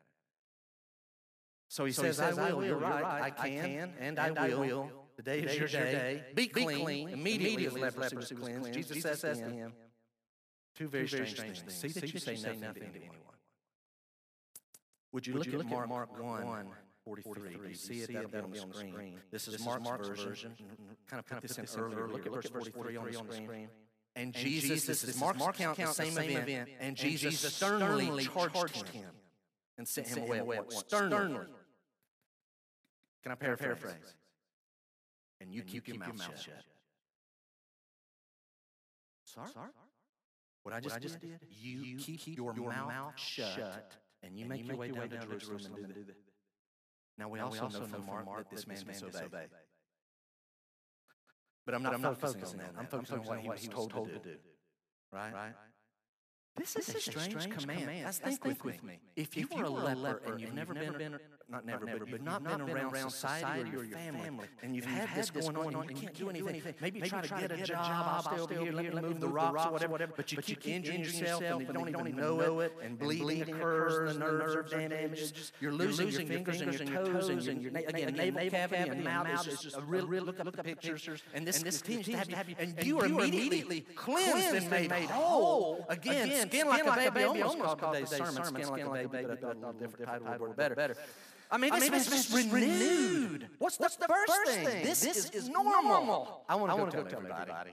So he, so says, he says, I will, you're right, I can, I can and, and I, will. will. Today, Today is your day. day. Be, Be clean. clean. Immediately, Immediately leprosy was cleansed. cleansed. Jesus, Jesus says to him, two very, two very strange, things. See that you say nothing to anyone. Would you look at Mark 1, 43. You see it, that'll be on the screen. This is Mark's version. Kind of put this in earlier. Look at verse 43 on the screen. And, and Jesus, Jesus, this is Mark's Mark's account, the same, event, event, and Jesus, Jesus sternly charged him and sent him away at once. Sternly. Can I paraphrase? paraphrase? And you, and keep, you keep, your mouth, shut. shut. Sorry? Sorry? What I just, what did? I just did? You, you keep, keep your, your mouth, mouth shut, and you, and make, you make your way, down, down to Jerusalem and do that. Now we, now also, we also know from Mark, Mark that this man disobeyed. But I'm not, but I'm not focusing, focusing on that. I'm focusing, on what he was told, told to do. Right? right? This, this is, a strange, strange command. command. Let's think, think with, me. If you, if you were a leper and you've never been, been not never, never but, you've not, been, around society or your family, and you've had this going on, and you can't do anything. Maybe try to get a job, stay over here, let me move the rocks or whatever, but you keep injuring yourself, and you don't even know it, and bleeding occurs, the nerves are damaged, you're losing your fingers and your toes, and your, again, nasal cavity and mouth is just a real, look up the pictures, and this seems to have you, and you are immediately cleansed and made whole. Again, skin like a baby, almost called today's sermon, skin like a baby, but a little different title would better. I mean, this I mean, it's just renewed. renewed. What's, What's the, first, first thing? thing? This, this, is, normal. I want to go, tell, tell everybody. everybody.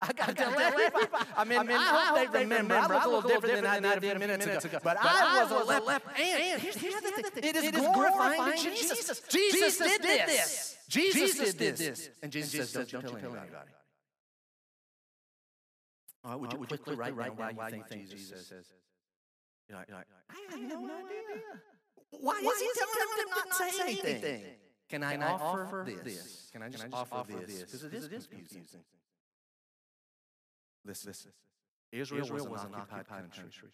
I got to tell everybody. I mean, I, mean, I hope they remember. I was a little different than I did a few minutes ago. But I was a left. left and here's the other thing. It is glorifying to Jesus. Jesus did this. Jesus did this. And Jesus says, don't you tell anybody. All right, would you quickly write down why you think Jesus says? You're like, I have no idea. Why, Why is he telling them not to not say anything? anything? Can I, Can I offer, offer this? this? Can I just, Can I just offer, this? Because it is confusing. confusing. Listen, listen. Israel, Israel was, an occupied, occupied country. country.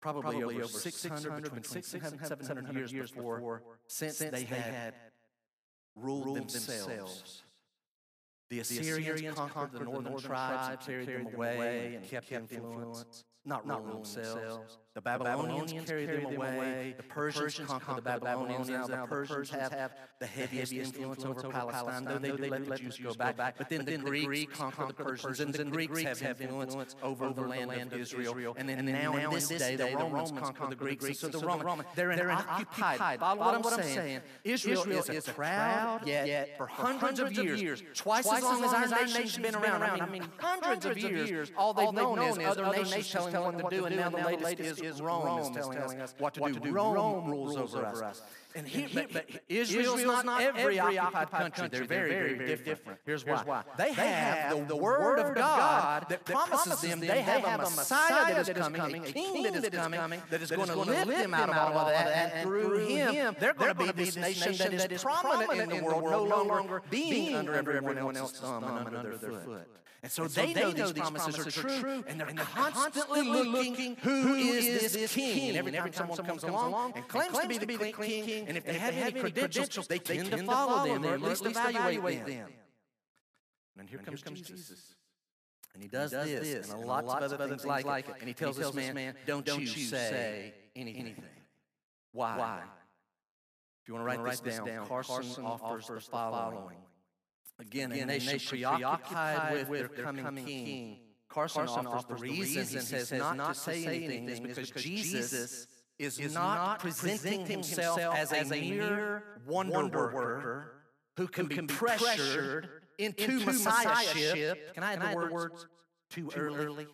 Probably, Probably over 600, between 600 and 700 years, years before, before since, since they had ruled, ruled themselves. themselves. The Assyrians, the Assyrians conquered, conquered the northern, northern tribes and carried, carried them away and kept influence, not ruling themselves. The Babylonians, carried, them, away. The Persians, conquered the Babylonians. Now the Persians have the heaviest influence over Palestine, though they did let the Jews go back. But then the Greeks conquered the Persians, and the Greeks have influence over the land of Israel. And then now in this day, the Romans conquer the Greeks. So the Romans, they're an occupied. Follow what I'm saying? Israel is a proud, yet for hundreds of years, twice as long as our nation's been around. I mean, hundreds of years, all they've known is other nations telling them what to do, and now the latest is is Rome, Rome is telling, telling us what to what do. To do. Rome, Rome rules, rules over us. us. And, here, and but Israel's, Israel's not every occupied country. They're very, very, very different. Here's why. Here's why. They, they have the Word of God that promises them they have a Messiah that is coming, a King that is coming, that is going to lift them out of all of that. And through Him, they're going to be this nation that is prominent in the world, no longer being under everyone else's thumb and under their foot. And so, they, they, know these promises, are, true, and they're constantly, looking, who is this king? And every, time, someone comes along and claims, to be the king, king, and if they have any credentials, they tend to follow them, or at least evaluate them. And here comes Jesus. And he does, he does this, this and, and lots, lots of other things like, like it. And he tells, tells this man, don't, don't you say anything. anything. Why? Why? If you want to write, write this, down, down Carson, Carson offers the following. Again, Again a nation, nation preoccupied with, with their coming, coming king. Carson, Carson offers the reason he says not, not to say anything is because Jesus is, is not presenting himself as a mere wonder worker who can be pressured into messiahship. Can I have the words too early?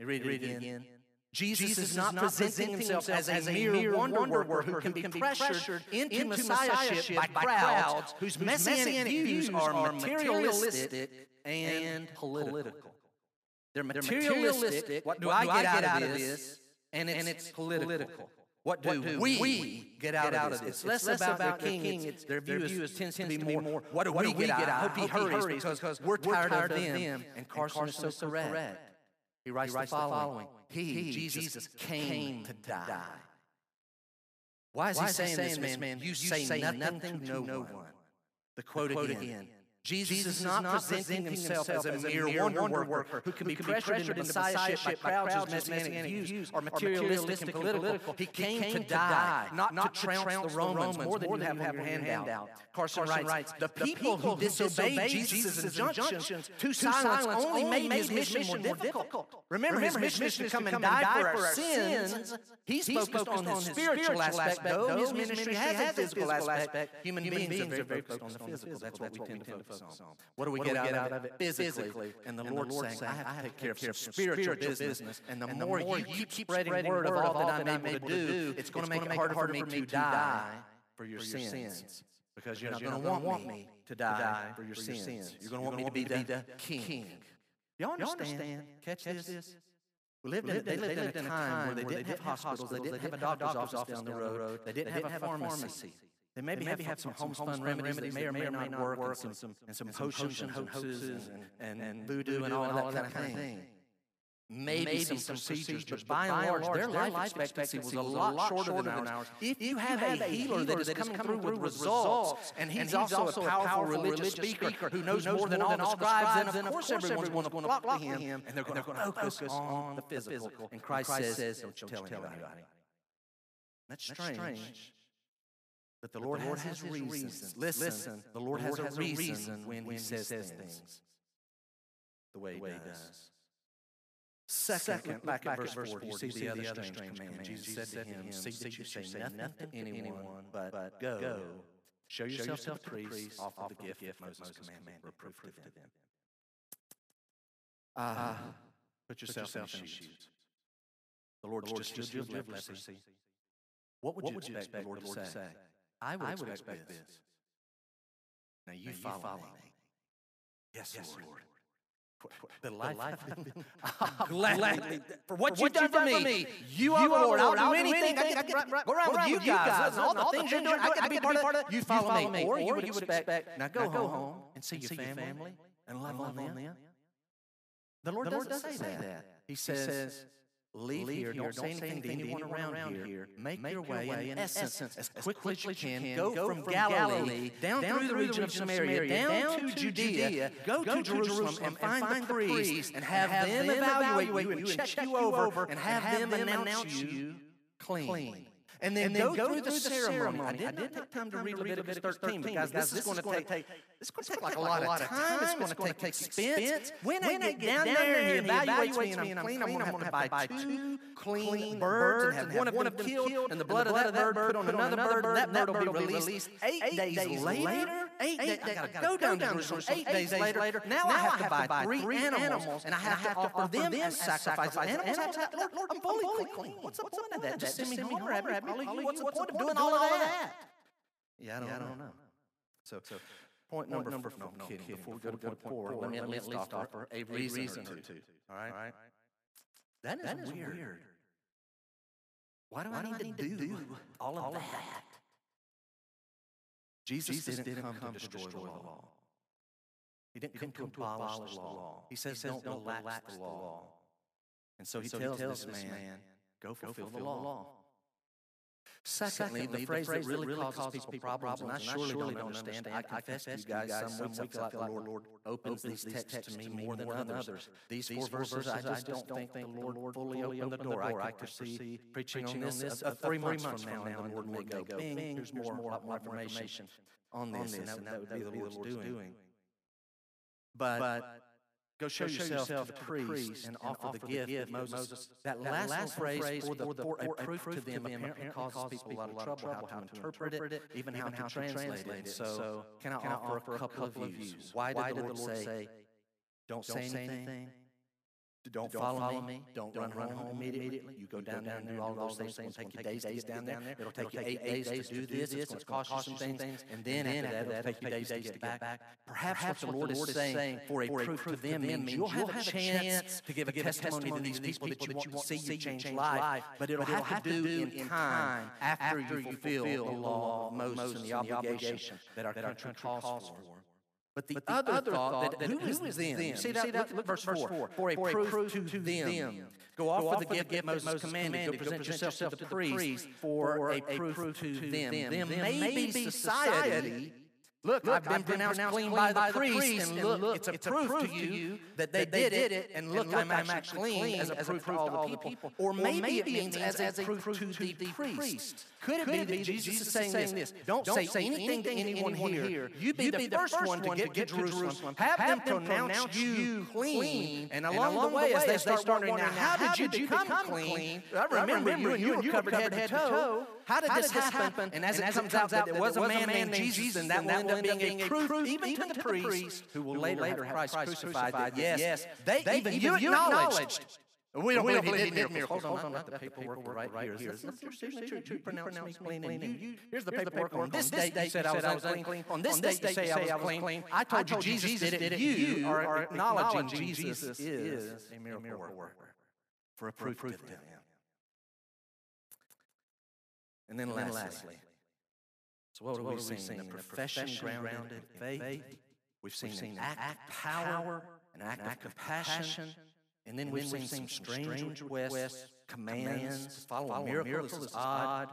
Read it again. Jesus, Jesus is not, presenting himself as, as a mere wonder worker who can be pressured into messiahship by crowds whose messianic views are materialistic and political. They're materialistic. What do I get out of this? And it's political. What do, what do we, we get out, get out of this? It's less, it's less about, about their king. It's, their view, their view is, tends, tends to be more, what do, what we, get out? I hope he hurries because, because we're tired, tired of them. And Carson, and Carson is so correct. correct. He writes, he writes the, following. He, he Jesus, Jesus, came to die. Why is Why he saying, saying this, man? You, you say, say nothing, nothing to no one. The quote, the quote again. again. Jesus, Jesus is not, not presenting himself as a mere wonder, wonder worker who can be pressured into messiahship by crowds messianic views are materialistic and political. He came to die, not to trounce the Romans more than you have on your handout. Carson writes, the people who disobeyed Jesus' injunctions to silence only made his mission more difficult. Remember, his mission is to come and die for our sins. He's focused on the spiritual aspect, though his ministry has a physical aspect. Human beings are very focused on the physical. That's what we tend to focus on. What do we get out of it? Physically. And the Lord's saying, I have to take care of some spiritual business. And the more you keep spreading the word of all that I'm able to do, it's going to make it harder for me to die for your sins. Because you're not going to want me to die for your sins. You're going to want me to be the king. Y'all understand? Catch this? We lived, in, they lived in a time where they didn't have hospitals, they didn't have a doctor's office down the road, they didn't have a pharmacy. They maybe, they maybe have, some homespun remedies, remedies that may or may, may not work, and some, and some, and some potions and hoaxes and, and, and voodoo and all, and all that, kind of thing. Maybe, maybe some, some procedures, but by and large, their life expectancy was a lot shorter than ours. If you have a healer that is coming through with results, and he's also a powerful religious speaker who knows more than all the scribes, then of course everyone's going to flock to him, and they're going to focus on the physical. And Christ says, don't you tell anybody. That's strange. But the, but Lord, the Lord has, has reasons. reasons. Listen, Listen, the Lord, the Lord has, has, a reason when, when he says, says things the way, the way he does. does. Second, Second back, back at verse 4, do you see, the, other strange, strange command? Jesus, Jesus said to him, See that you say nothing to anyone, but, but go, go, show yourself to the priests, offer the gift that Moses commanded, reproof to them. Uh, put yourself in his shoes. The Lord's just healed you of leprosy. What would you expect the Lord to say? I would, I would expect, expect this. this. Now you, now follow, you follow me. me. Yes, yes Lord. Lord. The life, the life I'll [laughs] [laughs] gladly, for what, for you've done, done for me, you are Lord. I'll, I'll do anything. I can, go around with you guys. All the things you're doing, I can be part of it. You follow me. Or you would expect, now go home and see your family and love on them. The Lord doesn't say that. He says, Leave, Leave here. Don't, don't say anything to anyone around, around here. here. Make, Make your way, way in essence, as quickly as you can. Go, go from, from Galilee down, down through the region of Samaria, down to Judea. Go to Jerusalem and find the priests and have them evaluate you and check you over and have them announce you clean. And then, and then go, go, through, through the, ceremony. ceremony. I didn't, I didn't take time to read Leviticus 13 because this is going to take, take it's going to take like a lot of time. It's going to take expense. When I get down there and he evaluates me and I'm clean, I'm going to have to buy two clean birds and have one of them killed and the blood of that bird put on another bird and that bird will be released eight days later. Eight days. I got to go down to Jerusalem eight days later. Now I have to buy three animals and I have to offer them as sacrifices. Animals, Lord, I'm fully clean. What's the point of that? Just send me home or have me What's the point of doing all of that? Yeah, I don't, yeah, know. I don't know. So, so point, point number, number four, no, kidding. kidding. Before we go to point four, let me at least offer a reason, reason or two. All right? All right? That is, that is weird. weird. Why do I need, to, do, do all of that? Jesus, Jesus didn't, didn't come, come to destroy the law. He didn't come to abolish the law. He says, don't relax the law. And so he tells this man, go fulfill the law. Secondly, the phrase that really causes people problems, and I surely don't understand. I confess to you guys, some weeks I feel like the Lord opens these texts to me more than others. These four verses, I just don't think the Lord fully opened the door. I could see preaching on this uh, three months from now, and the Lord may go, bing, there's more, a lot more information on this, and that would be the Lord's doing. But Go show, Go show yourself, yourself, to the priest and, and offer the gift, gift Moses. Moses. That, that last, last phrase, for, the, for, a proof to them apparently causes people a lot of trouble how to interpret it, even how to translate it. So, can I can offer a couple of views? Why did the Lord say, don't say anything? Don't, don't follow, follow me. me. Don't, don't run, run home immediately. You go down there and do all those things. Going to take you days get down there. It'll take you eight days to do this. It's going to cost you some things. And then after that, it'll take you days days to get back. Perhaps what the Lord is saying for a proof to them means you'll have a chance to give a testimony to these people that you want to see you change life. But it'll have to do in time after you fulfill the law of Moses and the obligation that our country calls for. But the, but the other, other thought, that, that who is them? them? You see that? See that? Look, look verse 4. 4. For a, For proof, to, to them. them. Go off for the gift, gift Moses, commanded. Go present, yourself, yourself to the priest for a proof to them. Them may be society Look, look, I've been, I've been pronounced, pronounced clean, by, by the priest, priest and, look, it's a, it's proof, proof to you that they, that they did it, and look, I'm, I'm actually clean as a proof to all the people. Or maybe it means as a proof to the priest. Could it be that Jesus is saying this? Don't say anything to anyone here. You be the first one to get to Jerusalem. Have them pronounce you clean. And along the way, as they start wondering, now, how did you become clean? I remember you and you were covered head to toe. How did this happen? And as it comes out that there was a man named Jesus, and that will end up being a proof even to the priest who will later have Christ crucified. Yes, they even you acknowledged we don't, we don't believe he did miracles. Hold on, let the paperwork right, right here. This is your signature. You pronounce me clean. And you, here's the paperwork. On this date, you said I was unclean. On this date, you say I was clean. I told you Jesus did it. You are acknowledging Jesus is a miracle worker for a proof to them. And then lastly, so what, what have we seen? A profession grounded in faith. We've seen an act of power, an act of compassion, and then we've seen some strange requests, commands, follow miracles is odd.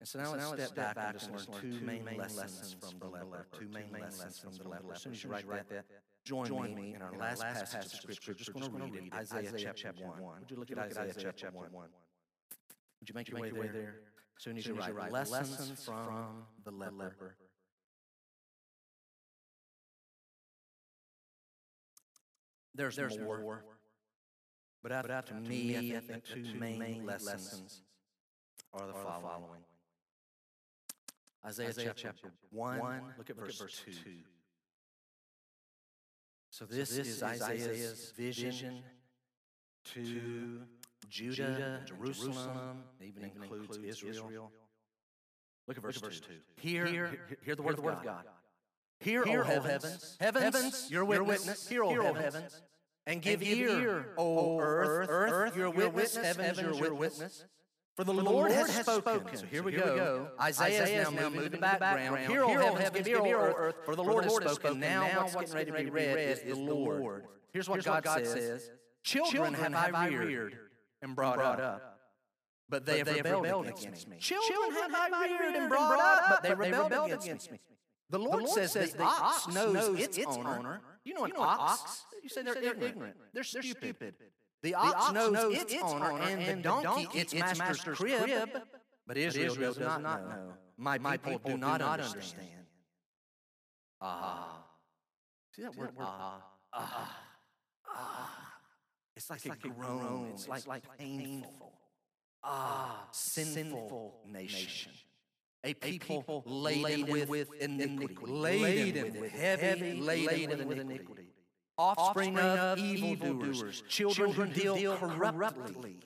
And so now let's step back and just learn two main lessons from the letter. Two main lessons from the letter. As soon as you write that, join me in our last passage of Scripture. Just going to read it, Isaiah chapter 1. Would you look at Isaiah chapter 1? Would you make your way there? Soon as you write lessons from the leper. There's, There's more. more. But after, but after me, me, I think the two main, main lessons are the following. following. Isaiah, Isaiah chapter 1, 1 look at look verse, verse 2. 2. So this, so this is Isaiah's vision to Judah, Judah Jerusalem, Jerusalem, even, even includes, includes Israel. Israel. Look at verse, Look at verse 2. 2. Hear, hear, hear the word, hear of, God. God. Hear, hear, O heavens, heavens, heavens your witness, witness. Hear, O heavens, heavens, and give, and give ear, ear, O earth, earth, earth your witness, heavens, your witness. For the, For the Lord, Lord has spoken. spoken. So here we, here go. we go. Isaiah, Isaiah is now moving, moving in the background. background. Hear, O heavens, heavens, give ear, O earth. For the Lord, has spoken. Now what's getting ready to be read is the Lord. Here's what God says. Children have I reared and brought up. But they, have, rebelled, against, me. Children, have I reared and brought up, but they rebelled against me. The Lord, says, the ox knows its owner. You know an ox? You say they're, ignorant. They're stupid. The ox knows its owner, and the donkey its master's crib. But Israel does not know. My people do not understand. Ah. See that word? Ah. Ah. Ah. It's like, it's a like groan. groan. It's, like, like painful. Ah, sinful, sinful nation. A people, a people laden, with, with iniquity, laden with heavy, laden with iniquity. Offspring of evildoers, children who deal corruptly.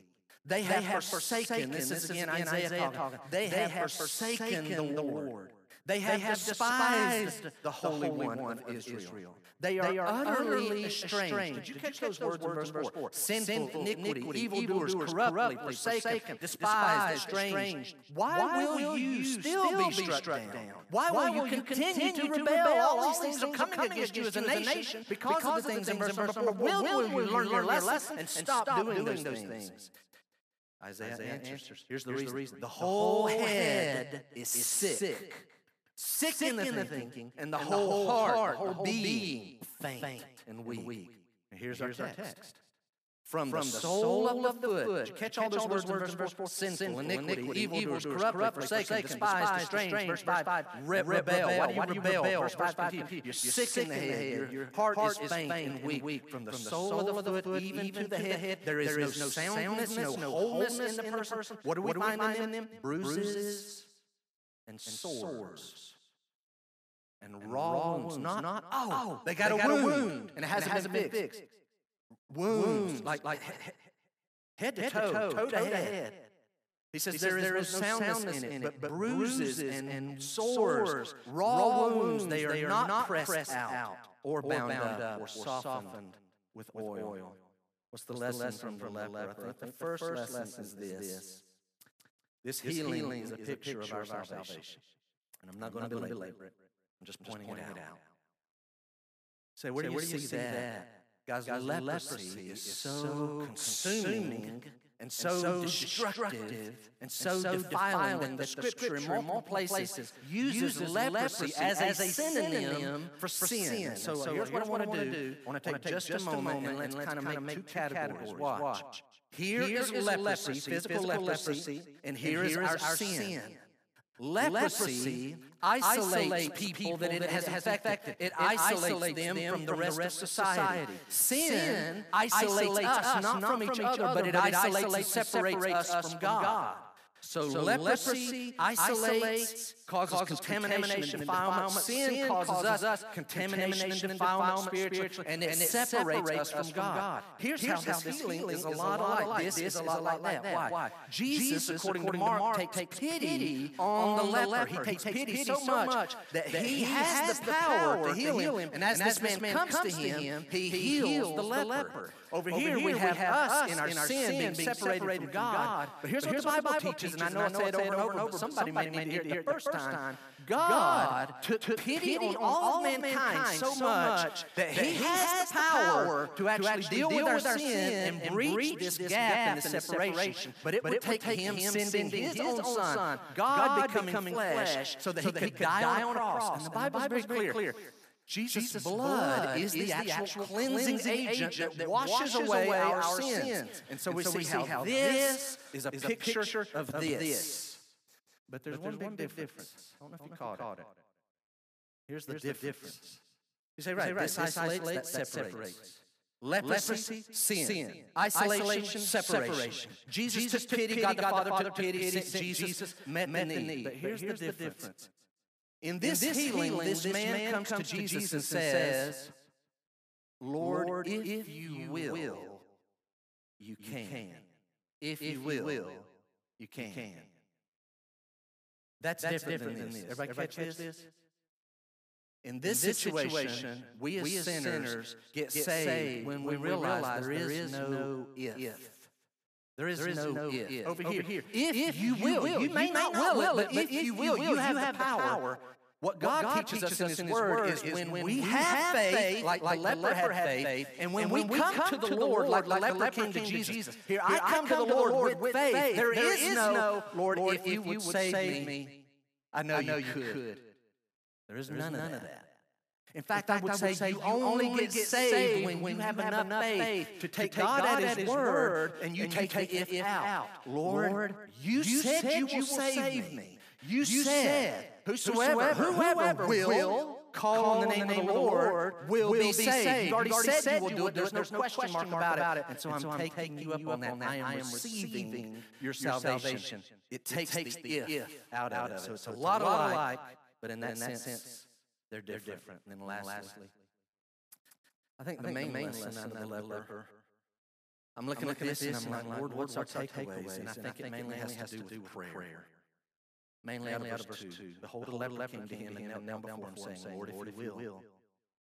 They have forsaken, this is again Isaiah talking, they have forsaken the Lord. They have, despised the Holy One of Israel. They are, utterly estranged. Did you catch those words in verse 4? Sinful, iniquity, evildoers, corruptly, forsaken, despised, estranged. Why will you still be struck down? Why will you continue to rebel? All these things are coming against you as a nation because of the things in verse 4. Will you learn your lesson and stop doing those things? Isaiah answers. Here's the reason. The whole head is sick sick, sick in, the, in thinking, the thinking, and the, and whole, whole heart, the whole being, faint, faint and weak. weak. And here's, here's our, text. our text. From, From the, sole of the, of the foot, foot catch, catch all those words, words in verse 4, sinful, sinful iniquity, evil, evil doers, corrupt, forsaken, despised, estranged, verse 5, re- rebel. Why do you rebel? Verse 5, you're sick in the head, your heart is faint and weak. From the sole of the foot even to the head, there is no soundness, no wholeness in the person. What do we find in them? Bruises and sores and, and raw wounds. wounds. Not, not oh, oh, they got, they a, got wound, a wound, and it hasn't, and it hasn't been, been fixed. Wounds, wounds like, like head to head toe, toe, toe, to head. head. He says, he there, says there is no soundness, soundness in it, but, but bruises and, and sores, raw wounds, they are, they are not pressed out or bound, bound up or softened with oil. What's the, What's lesson, from, the leper? I think the first, lesson is this. This healing is a picture of our salvation. And I'm not going to belabor it. I'm just, pointing, pointing, it out. out. Say, where, Say, do, you where do you see, that? that? Guys, Guys leprosy, leprosy is so consuming and so, so destructive and so, and so defiling that the scripture in multiple places uses leprosy as a synonym for sin. So, so here's what I want to do. I want to take just a moment and let's kind of make two categories. Watch. Here is leprosy, physical leprosy, and here is our sin. Leprosy isolates people that it has affected. It isolates them from the rest of society. Sin isolates us not from each other, but it isolates and separates us from God. So, so leprosy, isolates, causes, causes contamination, and defilement. Sin, sin causes us contamination and defilement spiritually, and it, and it separates, us from God. Here's, Here's how, this healing is a lot like this, is a lot like that. Why? Why? Jesus, according, to Mark, takes pity on the leper. He takes pity so much that he has the power to heal him. And as this man comes to him, he heals the leper. Over here, we have us in our sin being separated from God. But here's what the Bible teaches and I know I say it over and over, but somebody may need to hear it the first time. God took pity on all mankind so much that He has the power to actually deal with our sin and breach this gap and this separation. But it would take Him sending His own Son, God becoming flesh, so that He could die on a cross. And the Bible is very clear. Jesus', Jesus blood, blood is, the, is actual, actual cleansing, cleansing agent, that washes away our sins. sins. And so, and we, so see we see how this is a, is a picture, picture of, of this. this. But there's, but there's one, big difference. difference. I don't know if you caught, caught it. it. Here's, the, Here's difference. the difference. You say, right, this, this isolates, isolates, that separates. separates. Leprosy, Leprosy sin. sin. Isolation, Isolation separation. separation. Jesus, Jesus took pity, God the Father took pity, Jesus met the need. But here's, the difference. In this, In this healing, healing, this, man, man comes, comes to Jesus and says, Lord, if, if you will, you can. If, if you will, you can. That's, That's different, different than, this. Everybody, Everybody catch, catch this? In this, In this situation, situation, we as, we as sinners, sinners get, get saved when we, realize, realize there is no if. if. There is, there is no, no if. if. Over, Over here. here. If, if you, will, you, you may not will it, but if you will, you have the power. What God, what God teaches, teaches us in His Word is when, when we have faith, like, like the leper had faith, and when, and when we, come, come to the Lord, like, like the leper came to Jesus, Jesus here, I come, to the Lord with faith. There is no, Lord, if you would save me, I know you could. There is none of that. In fact, In fact, I would, I would say, you only get saved when, when you have enough, faith to take, God, at His word and you, take, the if, if out. Lord, Lord you, you said, you will save me. You, you said, whosoever, whoever, whoever will call on the name, of the Lord will be saved. You've already said you will do it. There's no question mark about it. And so I'm taking you up on that. I am receiving your salvation. It takes the if out of it. So it's a lot of alike, but in that sense, they're different. They're different. And then lastly, I think, the, main the main lesson, out of the leper, I'm looking, I'm looking at this, and I'm like, Lord, what's our takeaways? And I think it mainly has to do with prayer. Mainly out of verse 2. Behold, a leper came to him and knelt down before him, saying, Lord, if you will,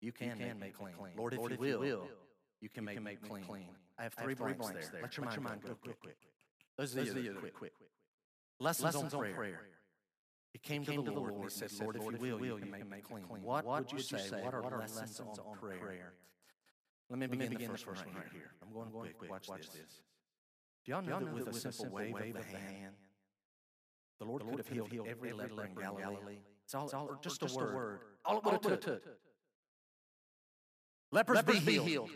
you can make me clean. Lord, if you will, you can make me clean. I have three blanks there. Let your mind go quick. Those are the quick. quick. Lessons on prayer. He came to the Lord and he said, Lord, if you will, you can make me clean. What would you say? What are lessons on prayer? Let me begin the first one right here. I'm going quick. Watch this. Do y'all know that with a simple wave of the hand, the Lord could have healed every leper in Galilee? It's all, just, a word. All it would have took. Lepers, Lepers be, healed. healed.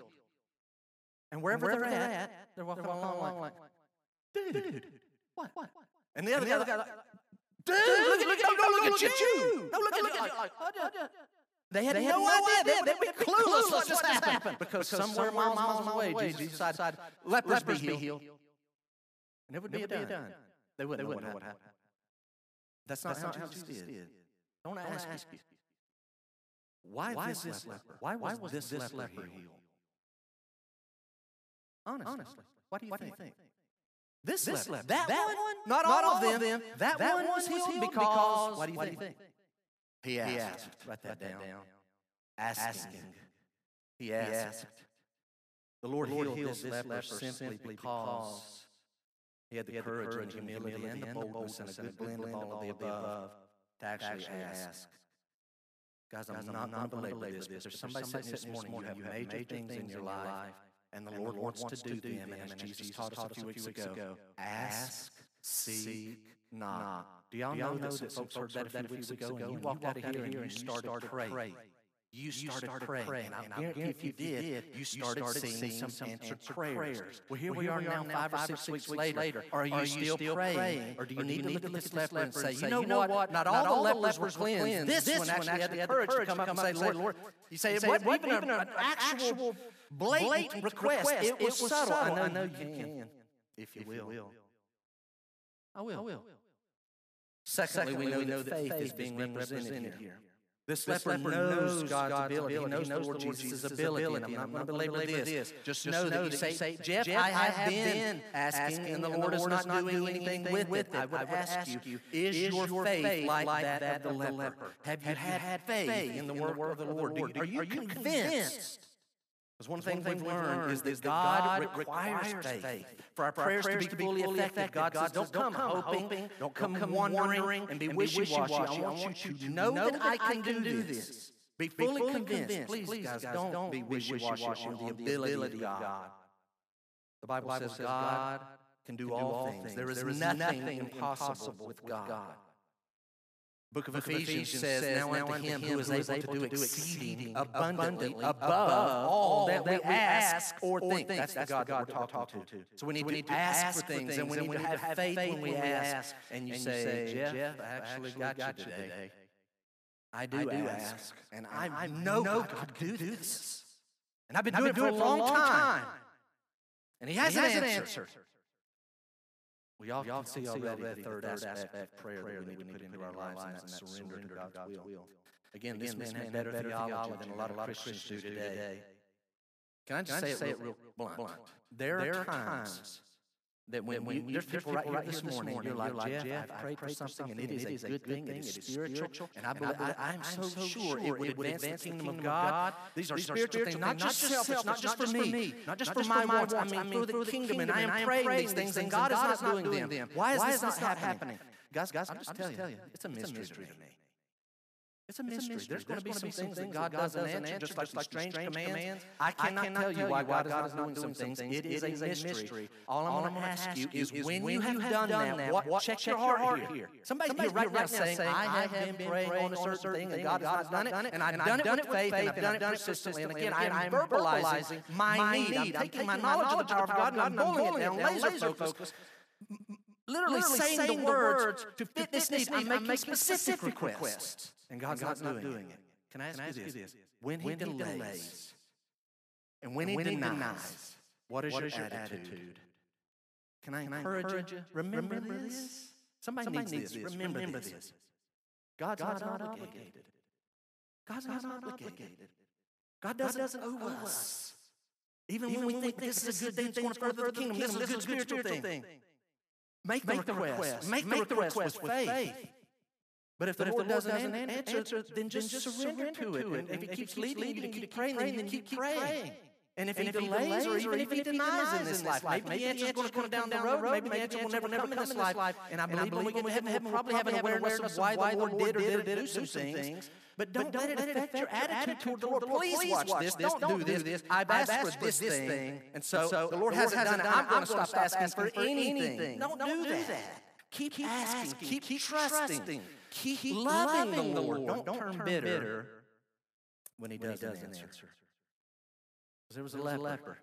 And wherever, and wherever they're, they're at, they're walking they're along, along like, dude, dude, what? what? And the other, and the other guy, like, dude, look, look, look, look, look, look at you. No, look at you. They had, they had no, no idea. idea. They'd be clueless what just happened. Because, because somewhere miles, miles away, Jesus decided, lepers, lepers be healed. And it would be done. They wouldn't, know, what happened. That's not, how Jesus did. Don't ask you. Why, Why this, this leper? Why was, Why was this, this leper healed? healed? Honestly, Honestly, what do you, what think? Do you think? This, this leper, that, that one, one, not, not all, of them, that, that one was healed because, because what do you what think? Do you think? He asked. He asked. Write that, down. down. Asking. Asking. He asked. He asked. The Lord, the Lord healed, healed this leper simply because he had the, he had courage, courage and humility and the boldness and a good blend of all of the above to actually ask. Guys, I'm, Guys, I'm not, not to belabor this, but there's somebody sitting this morning, you have major things in your life, and the Lord wants to do them, and as Jesus taught us a few weeks ago, ask, seek, knock. Do y'all know that folks heard that a few weeks ago, and you walked out of here and you started praying? You started, started praying, praying, and I guarantee if you did, you started, started seeing some, some answered prayers. Well, here well, we are now, five or six weeks later. Are you, are still, still praying, or do you, or need, do you need to look at this leper and say, you know what? Not all the lepers were cleansed. This one actually had the courage to come up and say, Lord, you say, it wasn't even an actual blatant request. It was subtle. I know you can, if you will. I will. I will. Secondly, we know that faith is being represented here. This, this leper, leper knows God's, God's ability. ability. He knows, he knows the Lord Jesus' ability. ability. And I'm not going to belabor this. Just, Just know that you say, Jeff, I have been asking, and the Lord is not doing anything with it. I would ask you, is your faith like that of the leper? Have you had faith in the word of the Lord? Are you convinced? Because one, one thing we've learned is that God requires faith. For our prayers, to be fully effective, God says, don't come hoping, don't come wondering and be wishy-washy. I want you to know that I can do this. Be fully convinced. Please, guys, don't be wishy-washy on the ability of God. The Bible says God can do all things. There is nothing impossible with God book of, book Ephesians, Ephesians says, says, Now unto him who is able to do exceeding abundantly above all that we ask or think. That's the God that we're talking to. So we need to ask for things, and we need to have faith when we ask. And you say, Jeff, I actually got you today. I do ask, and I know God can do this. And I've been doing it for a long time. And he hasn't answered. We often, we often see, already, already the third, third aspect, aspect of prayer, prayer that we need to put into our lives, and that's surrender to God's, God's will. Again, this, Again, man had better theology than a lot of Christians do today. Can I just say, say it real blunt? blunt? There, there are times that when, when you, there's people right here this morning, you're like, Jeff, Jeff I've prayed for something, and it is a good thing, it is spiritual, and I believe, I, am so sure it would advance the kingdom of God. These are spiritual things, not just selfish, not just for me, not just for my wants, I mean for the kingdom, and I am praying these things, and God is not doing them. Why is this not happening? Guys, guys, I'm just telling you, it's a mystery to me. It's a mystery. There's, There's going to be some things that God doesn't answer, just like some strange commands. I cannot tell you why God is not doing some things. It is a mystery. All I'm going to ask you is when you have done that, what, check your heart here. Somebody here right now saying, I have been praying on a certain thing and God has not done it, and I've done it with faith, and I've done it persistently. And again, I'm verbalizing my need. I'm taking my knowledge of the power of God and I'm boiling it down, laser focus literally, literally saying, saying the words to fit this need. I'm making specific requests. And God's, and God's not, not, doing, it. it. Can I ask, Can I ask you, this? this? When, when He delays, delays and when, and when He denies, denies what is, what your, is your attitude? attitude? Can I, Can encourage, encourage you? Remember, remember this? this? Somebody, Somebody needs, this. Remember, remember this. this. God's, God's not, not obligated. God's, God's not obligated. God doesn't, God doesn't owe us. Even, Even when we think this is a good thing, it's going to further the kingdom, this is a good spiritual thing. Make the request. Make the request with faith. But if the Lord doesn't an- answer, then just surrender to it. And if He keeps leading you to keep praying, then you keep praying. And if, and he, delays, or even if he denies in this life, maybe the answer going to come down the road, maybe the answer will never come in this life. And I believe when we get to heaven, we'll probably have an awareness of why the Lord did or didn't do some things. But don't, let it affect your attitude toward the Lord. Please watch this. Don't do this. I've asked for this thing, and so the Lord hasn't done it. I'm going to stop asking for anything. Don't do that. Keep asking. Keep trusting. Keep loving the Lord. Don't turn bitter when He doesn't answer. There was a leper. leper.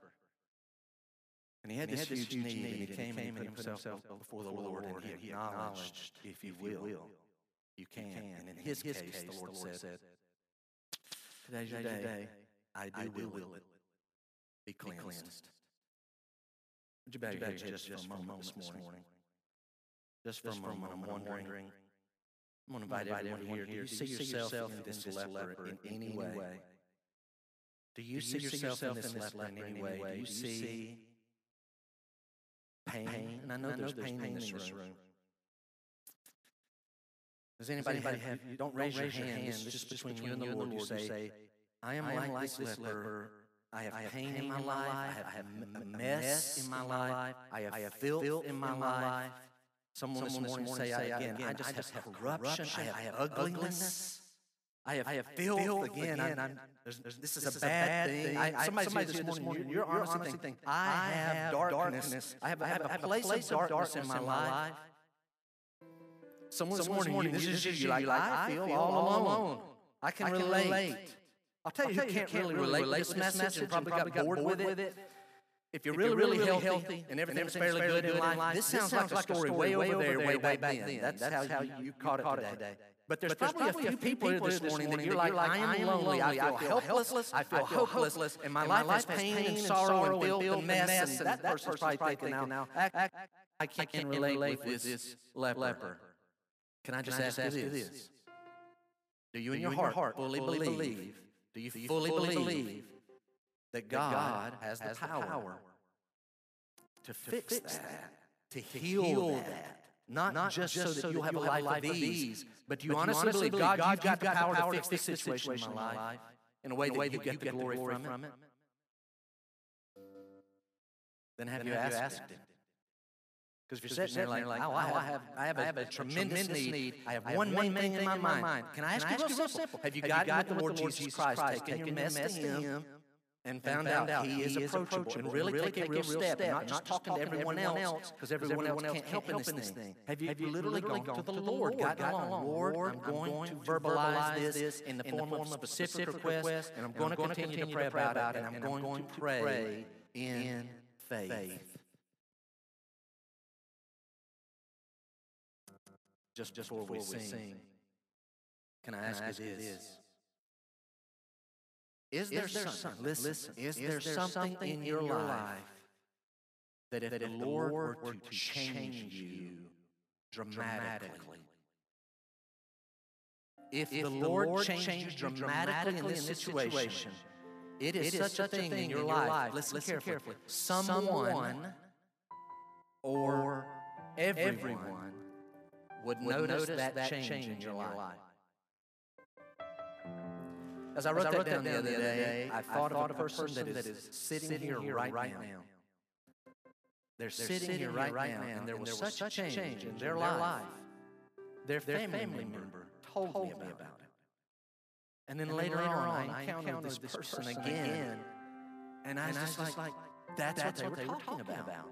And he had, and this, he had huge, huge need, and he came and he put himself before the Lord, and he acknowledged, if you will, you can. And in his case, the Lord said, Today's your day. I do will it. Be cleansed. Would you bow your heads just for a moment this morning? Just for a moment, I'm wondering. I'm going to invite everyone here. Do you see yourself in this leper in any way? Do you, Do see, you yourself see yourself in this, in this leper in any way? way? Do you see pain? pain? And I know, I know there's, pain, pain in this room. room. Does anybody, Does anybody have, have, don't, raise, raise your hand, hand. this is just between, between you and the Lord. You say, say I am, I am like, this leper. I have, I have pain, pain in my life. I have, I have a mess in my life. I have, I have filth in my life. Someone, Someone this morning say, say again, I just have corruption. I have ugliness. I have, I have filth, filth again. again. I'm, I'm, there's, there's, this, is this, is a bad thing. I, somebody, somebody said this morning, you're, you're honestly thinking, I have darkness. I have, I have, I have a place, place of darkness in my life. Someone this morning, morning this is just you, like, I feel all alone. I can relate. I'll tell you, you can't really relate with this message and probably got bored with it. If you're really, really healthy and everything's fairly good in life, this sounds like a story way over there, way way back then. That's how you caught it today. But there's, but there's probably, probably, a few people, people this morning that you're like, I am lonely, I feel helpless, I feel hopeless, and my life has pain and sorrow and and mess, and that person's probably thinking now, I can't relate with this leper. Can I just ask you this? Do you in your heart fully believe, do you fully believe that God has the power to fix that, to heal that? Not, not just, just so that you have a life, life of ease, but you, but honestly, you honestly believe, God, God, you've got, got the power, power to fix this situation in my life in a way, in a way that, that, you, get the glory, from, from it. Then have then you have asked Him? Because if you're sitting there like, like oh, I oh, have, I have, I have, a, I have a, tremendous, tremendous need. I have, I have one main thing in my mind. Can I ask you real simple? Have you gotten with the Lord Jesus Christ, taken your mess to Him, and found, and found out, he, is approachable, and really, really take, a real step, step not just talking to everyone else, because everyone, everyone else can't help in this thing. thing. Have you, have you literally gone, gone to the Lord, gotten along? Lord, I'm going to verbalize this in the form of a specific request, and I'm going to continue to pray about it, and I'm going to pray in faith. Just before we sing, can I ask you this? Is there, is there something, listen, listen, is, there, something, in your life that if, the Lord were to change you dramatically, if, the Lord changed you dramatically in this situation, it is, it is such a thing in your life, listen, listen carefully, someone or everyone would notice that change in your life. As I wrote, As I wrote that, down, that down the other day, I thought, I thought of a person, person that is sitting, here, right, right now. now. They're, They're sitting, sitting here right, right now, and there was, and there was such change, change in their life. life. Their, their family, family member told, me about, about it. And then, and later, later on, I encountered this person, person again, and I was just like, like that's, that's what they were talking about. about.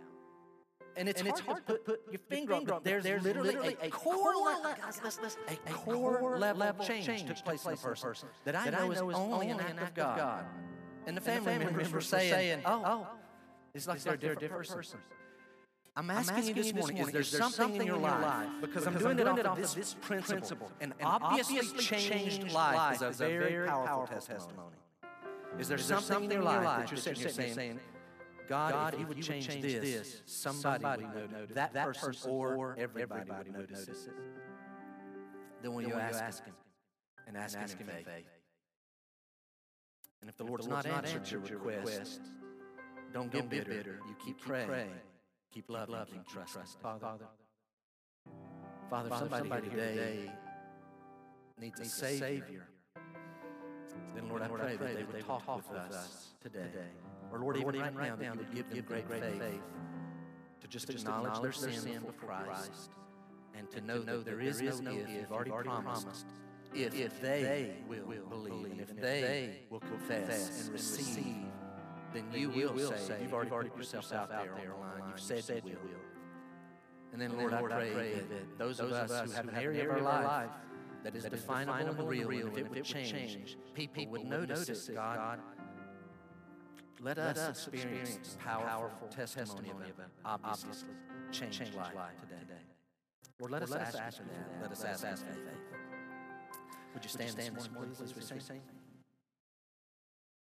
And it's, and hard, it's hard to put, put your finger on, but there's, there's literally, literally a, a core, level, guys, listen, listen, a, a core level change, change took place in the person, person that I know is only an act of God. And the family, and the family members were saying, oh, oh it's like, it's they're, they're a different person. I'm asking, I'm asking, you this morning, is there, something, in your life? Because, I'm doing, it off of this principle. and obviously, changed life is a very powerful testimony. Is there something in your life that you're sitting here saying, God, God if, you would change, change this, this, somebody, somebody would notice that, that person or everybody, everybody would notice it. Then will you ask, ask Him and ask, and ask Him in faith? faith. And if the Lord's, if the Lord's not answered your request, don't get bitter. bitter. You keep, keep praying, praying, keep loving, keep trusting. Father, Father, Father, somebody, somebody here today needs a Savior, then Lord, I pray that they would talk with us today. Or Lord, even even right now, that you give them great great faith to just just acknowledge their sin before Christ and to know that there is no if. You've already promised if, if they will believe and if they will confess and receive, then you will say, you've already put yourself out there on the line. You've said you will. And then, Lord, I pray that those of us who have an area of our life that is definable and real, and if it would change, people would notice it, God. Let us experience powerful testimony of it, obviously change life today. Lord, let us let ask for that. Let us ask for faith. Would you stand this morning, please, as we sing?